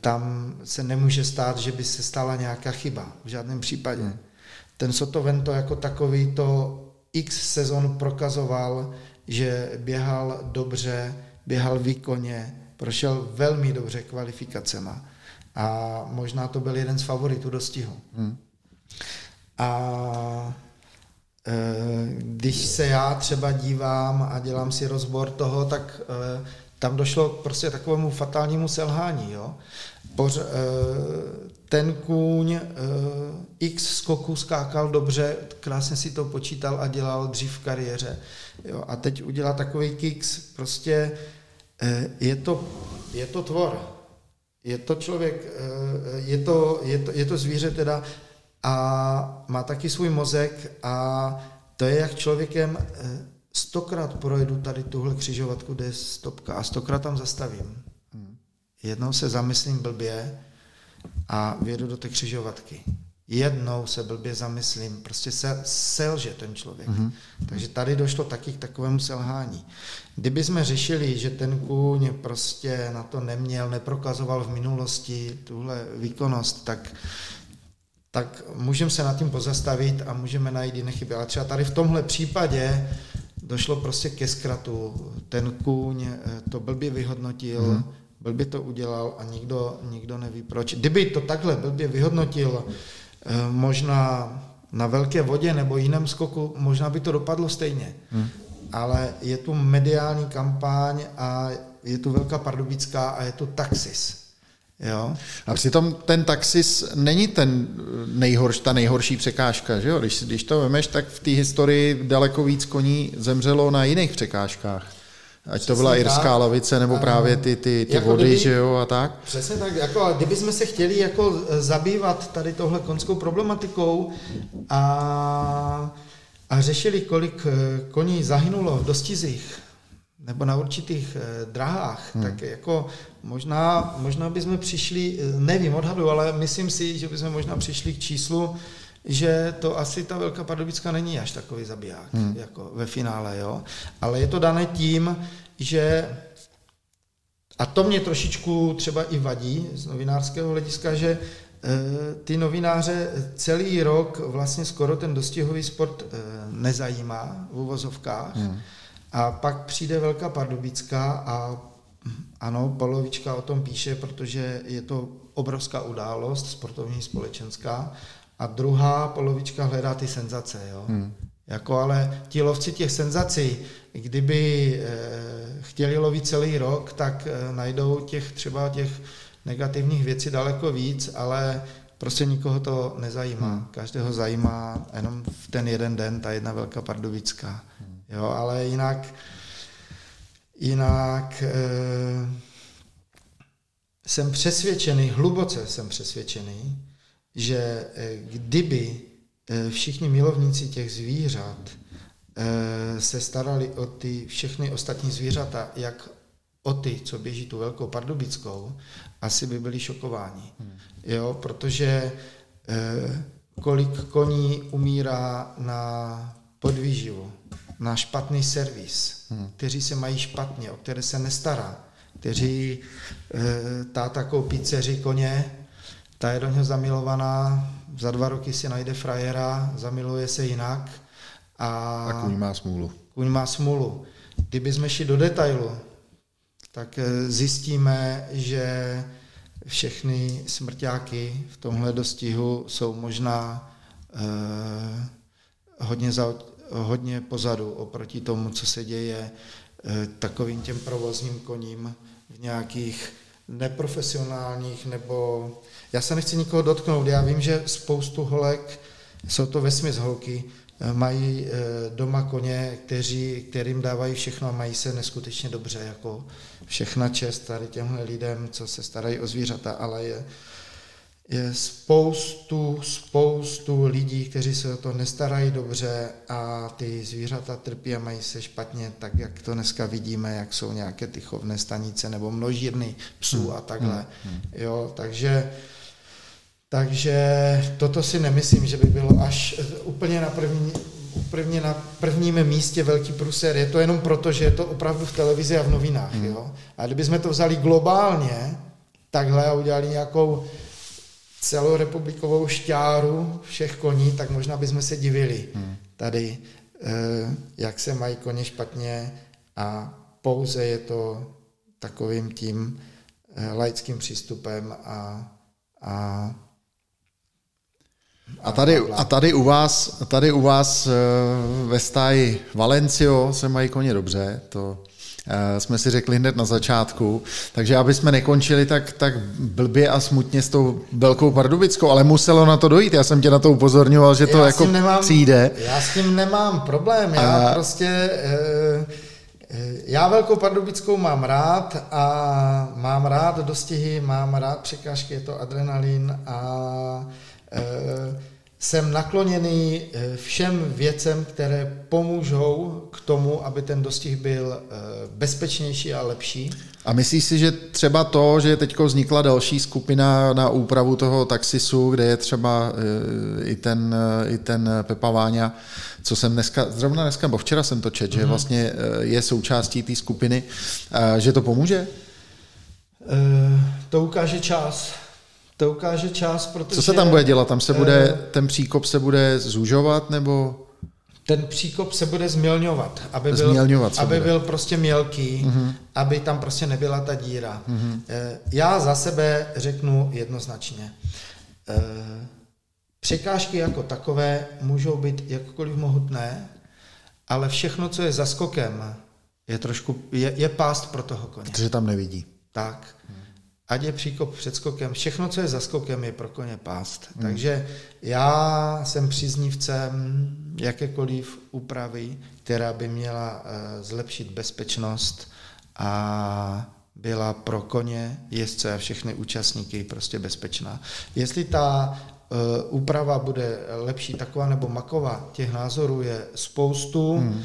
tam se nemůže stát, že by se stala nějaká chyba, v žádném případě. Hmm. Ten Sotovento jako takový to x sezon prokazoval, že běhal dobře, běhal výkonně, prošel velmi dobře kvalifikacema a možná to byl jeden z favoritů dostihu. Hmm. A e, když se já třeba dívám a dělám si rozbor toho, tak e, tam došlo prostě takovému fatálnímu selhání. Jo? Poř, e, ten kůň x skoků skákal dobře, krásně si to počítal a dělal dřív v kariéře. Jo? A teď udělá takový kicks, prostě je to, je to tvor. Je to člověk, je to, je to, je to zvíře teda a má taky svůj mozek a to je jak člověkem eh, stokrát projdu tady tuhle křižovatku, kde je stopka a stokrát tam zastavím. Jednou se zamyslím blbě a vědu do té křižovatky. Jednou se blbě zamyslím, prostě se, selže ten člověk. Mm-hmm. Takže tady došlo taky k takovému selhání. Kdyby jsme řešili, že ten kůň prostě na to neměl, neprokazoval v minulosti tuhle výkonnost, tak tak můžeme se nad tím pozastavit a můžeme najít jiné chyby. Ale třeba tady v tomhle případě došlo prostě ke zkratu. Ten kůň eh, to blbě vyhodnotil, hmm. blbě to udělal a nikdo, nikdo neví proč. Kdyby to takhle blbě vyhodnotil eh, možná na velké vodě nebo jiném skoku, možná by to dopadlo stejně. Hmm. Ale je tu mediální kampaň a je tu velká pardubická a je tu taxis. Jo? A přitom ten taxis není ten nejhorší, ta nejhorší překážka, že jo? Když, když to vemeš, tak v té historii daleko víc koní zemřelo na jiných překážkách. Ať to byla irská tak. lavice, nebo právě ty, ty, ty jako vody, kdyby, že jo, a tak. Přesně tak, jako, kdybychom se chtěli jako zabývat tady tohle konskou problematikou a, a řešili, kolik eh, koní zahynulo v dostizích, nebo na určitých eh, drahách, hmm. tak jako možná, možná bychom přišli, eh, nevím, odhadu, ale myslím si, že bychom možná přišli k číslu, že to asi ta Velká Pardubická není až takový zabiják, hmm. jako ve finále, jo. Ale je to dané tím, že a to mě trošičku třeba i vadí z novinářského hlediska, že eh, ty novináře celý rok vlastně skoro ten dostihový sport nezajímá v uvozovkách. Hmm a pak přijde Velká Pardubická a ano, Polovička o tom píše, protože je to obrovská událost, sportovní, společenská. A druhá polovička hledá ty senzace. Jo? Hmm. Jako ale ti lovci těch senzací, kdyby e, chtěli lovit celý rok, tak e, najdou těch třeba těch negativních věcí daleko víc, ale prostě nikoho to nezajímá. Hmm. Každého zajímá jenom v ten jeden den ta jedna velká pardubická. Jo, ale jinak, jinak e, jsem přesvědčený, hluboce jsem přesvědčený, že e, kdyby e, všichni milovníci těch zvířat se starali o ty všechny ostatní zvířata, jak o ty, co běží tu velkou pardubickou, asi by byli šokováni. Hmm. Jo, protože kolik koní umírá na podvýživu, na špatný servis, hmm. kteří se mají špatně, o které se nestará, kteří e, táta koupí dceři koně, ta je do něho zamilovaná, za dva roky si najde frajera, zamiluje se jinak. A, a kuň má smůlu. Kuň má smůlu. Kdyby jsme šli do detailu, tak e, zjistíme, že všechny smrťáky v tomhle dostihu jsou možná e, hodně za, hodně pozadu oproti tomu, co se děje eh, takovým těm provozním koním v nějakých neprofesionálních nebo... Já se nechci nikoho dotknout, já vím, že spoustu holek, jsou to vesměs holky, eh, mají eh, doma koně, kteří, kterým dávají všechno a mají se neskutečně dobře, jako všechna čest tady těmhle lidem, co se starají o zvířata, ale je, je spoustu, spoustu lidí, kteří se o to nestarají dobře a ty zvířata trpí a mají se špatně, tak jak to dneska vidíme, jak jsou nějaké ty chovné stanice nebo množírny psů hmm. a takhle. Hmm. hmm. Jo, takže takže toto si nemyslím, že by bylo až úplně na první, úplně na prvním místě velký pruser. Je to jenom proto, že je to opravdu v televizi a v novinách. Jo? A kdybychom to vzali globálně, takhle a udělali nějakou celorepublikovou šťáru všech koní, tak možná bychom se divili hmm. tady, eh, jak se mají koně špatně a pouze je to takovým tím eh, laickým přístupem a, a a tady, a tady u vás, tady u vás eh, ve stáji Valencio se mají koně dobře, to jsme si řekli hned na začátku. Takže aby jsme nekončili tak, tak blbě a smutně s tou velkou Pardubickou, ale muselo na to dojít. Já jsem tě na to upozorňoval, že to já jako nemám, přijde. Já s tím nemám problém. Já a... prostě... E, já Velkou Pardubickou mám rád a mám rád dostihy, mám rád překážky, je to adrenalin a e, jsem nakloněný eh, všem věcem, které pomůžou k tomu, aby ten dostih byl eh, bezpečnější a lepší. A myslíš si, že třeba to, že teď vznikla další skupina na úpravu toho taxisu, kde je třeba eh, i ten, i ten Pepa Váňa, co jsem dneska, zrovna dneska, bo včera jsem to čet, mm-hmm. že mhm. vlastně je součástí té skupiny, že to pomůže? To ukáže čas to ukáže čas, protože... Co se tam bude dělat? Tam se bude, eh, ten příkop se bude zúžovat, nebo... Ten příkop se bude změlňovat, aby byl, změlňovat aby bude. byl prostě mělký, uh-huh. aby tam prostě nebyla ta díra. Uh-huh. Já za sebe řeknu jednoznačně. Eh, překážky jako takové můžou být jakkoliv mohutné, ale všechno, co je za skokem, je trošku, je, je pást pro toho koně. Protože tam nevidí. Tak. Ať je příkop před skokem, všechno, co je za skokem, je pro koně pást. Hmm. Takže já jsem příznivcem jakékoliv úpravy, která by měla uh, zlepšit bezpečnost a byla pro koně, jezdce a všechny účastníky prostě bezpečná. Jestli ta uh, úprava bude lepší taková nebo maková, těch názorů je spoustu. Hmm.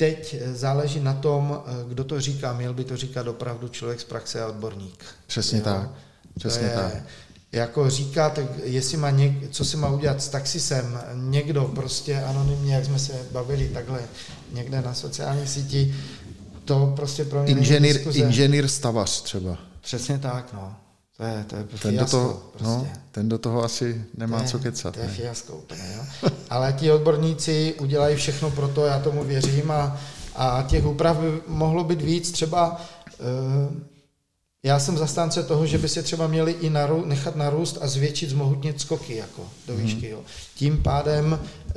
Teď záleží na tom, kdo to říká. Měl by to říkat opravdu člověk z praxe a odborník. Přesně jo? tak. Přesně je, tak. Jako říkat, jestli má něk, co si má udělat s taxisem, někdo prostě anonymně, jak jsme se bavili takhle někde na sociální síti, to prostě pro mě Inženýr, inženýr stavař třeba. Přesně tak, no. To je, to je ten, do toho, no, prostě. no, ten do toho asi nemá to je, co kecat. To je fiasko úplně, jo. Ale ti odborníci udělají všechno pro to, já tomu věřím a, a těch úprav by mohlo být víc. Třeba uh, já jsem zastánce toho, že by se třeba měli i naru, nechat narůst a zvětšit, zmohutnit skoky jako do mhm. výšky. Jo. Tím pádem eh,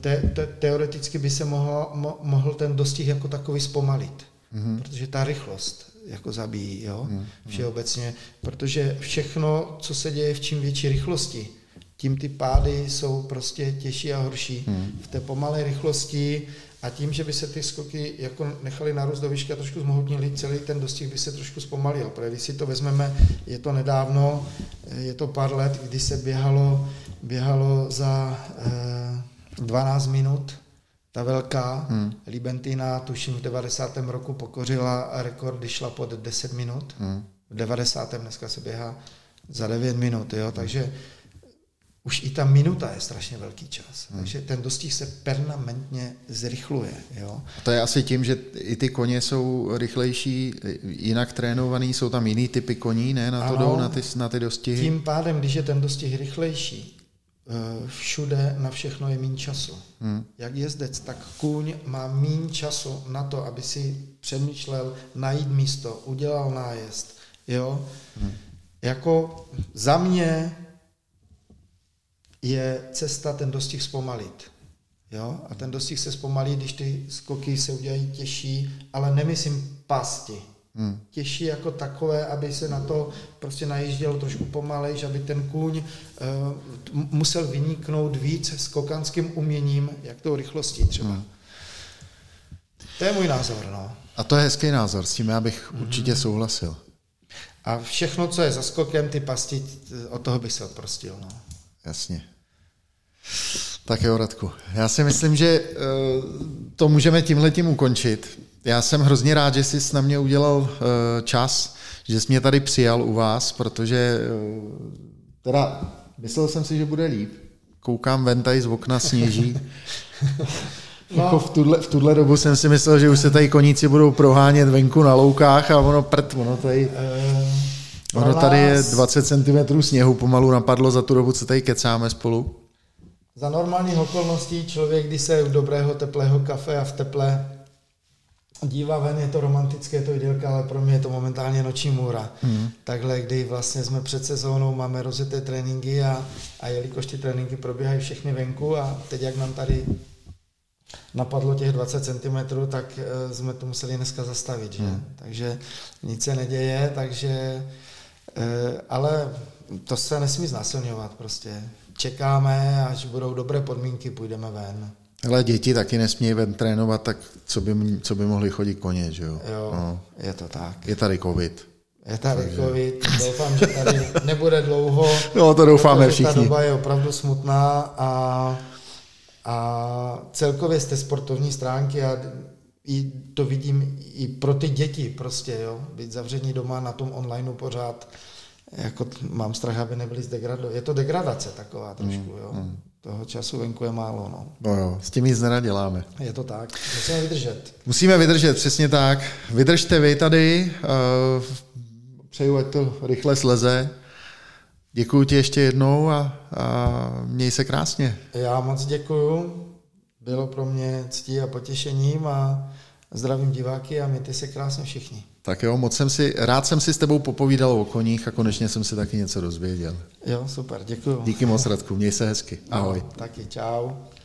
te, te, teoreticky by se mohl, mo, mohl ten dostih jako takový zpomalit. Mm. Protože ta rychlost jako zabíjí, jo, mm. všeobecně. Protože všechno, co se děje v čím větší rychlosti, tím ty pády jsou prostě těžší a horší. Mm. V té pomalé rychlosti a tím, že by se ty skoky jako nechali narůst do výšky a trošku zmohutnili, celý ten dostih by se trošku zpomalil. Protože když si to vezmeme, je to nedávno, je to pár let, kdy se běhalo, běhalo za eh, 12 minut, ta velká hmm. Libentina, tuším v 90. roku pokořila rekord, když šla pod 10 minut. Hmm. V 90. dneska se běhá za 9 minut, jo, takže už i ta minuta je strašně velký čas. Hmm. Takže ten dostih se permanentně zrychluje. Jo? To je asi tím, že i ty koně jsou rychlejší, jinak trénovaný, jsou tam jiný typy koní, ne? Na to ano, jdou na ty, na ty dostihy. Tím pádem, když je ten dostih rychlejší, všude na všechno je méně času. Hmm. Jak jezdec, tak kůň má méně času na to, aby si přemýšlel, najít místo, udělal nájezd. Jo? Hmm. Jako za mě je cesta ten dostih zpomalit. Jo? A ten dostih se zpomalí, když ty skoky se udělají těžší, ale nemyslím pasti. Hmm. Těžší jako takové, aby se na to prostě najíždělo trošku pomalejš, aby ten kůň uh, musel vyniknout víc skokanským uměním, jak tou rychlostí třeba. Hmm. To je můj názor, no. A to je hezký názor, s tím já bych hmm. určitě souhlasil. A všechno, co je za skokem, ty pasti, od toho by se odprostil, no. Jasně. Tak jo, Radku. Já si myslím, že eh, to můžeme tímhle tím ukončit. Já jsem hrozně rád, že jsi na mě udělal eh, čas, že jsi mě tady přijal u vás, protože eh, teda myslel jsem si, že bude líp. Koukám ven tady z okna, sněží. No. Jako v tuhle, v tuhle dobu jsem si myslel, že už se tady koníci budou prohánět venku na loukách a ono prd, ono tady... Ono tady je 20 cm sněhu, pomalu napadlo za tu dobu, co tady kecáme spolu. Za normálních okolností člověk, když se u dobrého teplého kafe a v teple dívá ven, je to romantické, je to idylka, ale pro mě je to momentálně noční můra. Hmm. Takhle, kdy vlastně jsme před sezónou, máme rozjeté tréninky a, a jelikož ty tréninky probíhají všechny venku a teď jak nám tady napadlo těch 20 cm, tak uh, jsme to museli dneska zastavit. Že? Hmm. Takže nic se neděje, takže uh, ale to se nesmí znásilňovat prostě čekáme, až budou dobré podmínky, půjdeme ven. Ale děti taky nesmějí ven trénovat, tak co by, co by mohli chodit koně, že jo? Jo, no. je to tak. Je tady covid. Je tady Takže... covid, doufám, že tady nebude dlouho. No, to doufáme všichni. Ta doba je opravdu smutná a, a celkově z té sportovní stránky a i to vidím i pro ty děti prostě, jo, být zavření doma na tom onlineu pořád, jako mám strach, aby nebyli zdegrado. Je to degradace taková trošku, mm, jo. Mm. Toho času venku je málo, no. No jo, s tím nic děláme. Je to tak, musíme vydržet. Musíme vydržet, přesně tak. Vydržte vy tady, uh, přeju, ať to rychle sleze. Děkuji ti ještě jednou a, a měj se krásně. Já moc děkuju. Bylo pro mě ctí a potěšením a zdravím diváky a mějte se krásně všichni. Tak jo, moc jsem si, rád jsem si s tebou popovídal o koních a konečně jsem si taky něco dozvěděl. Jo, super, děkuji. Díky moc, Radku, měj se hezky. Ahoj. No, taky, čau.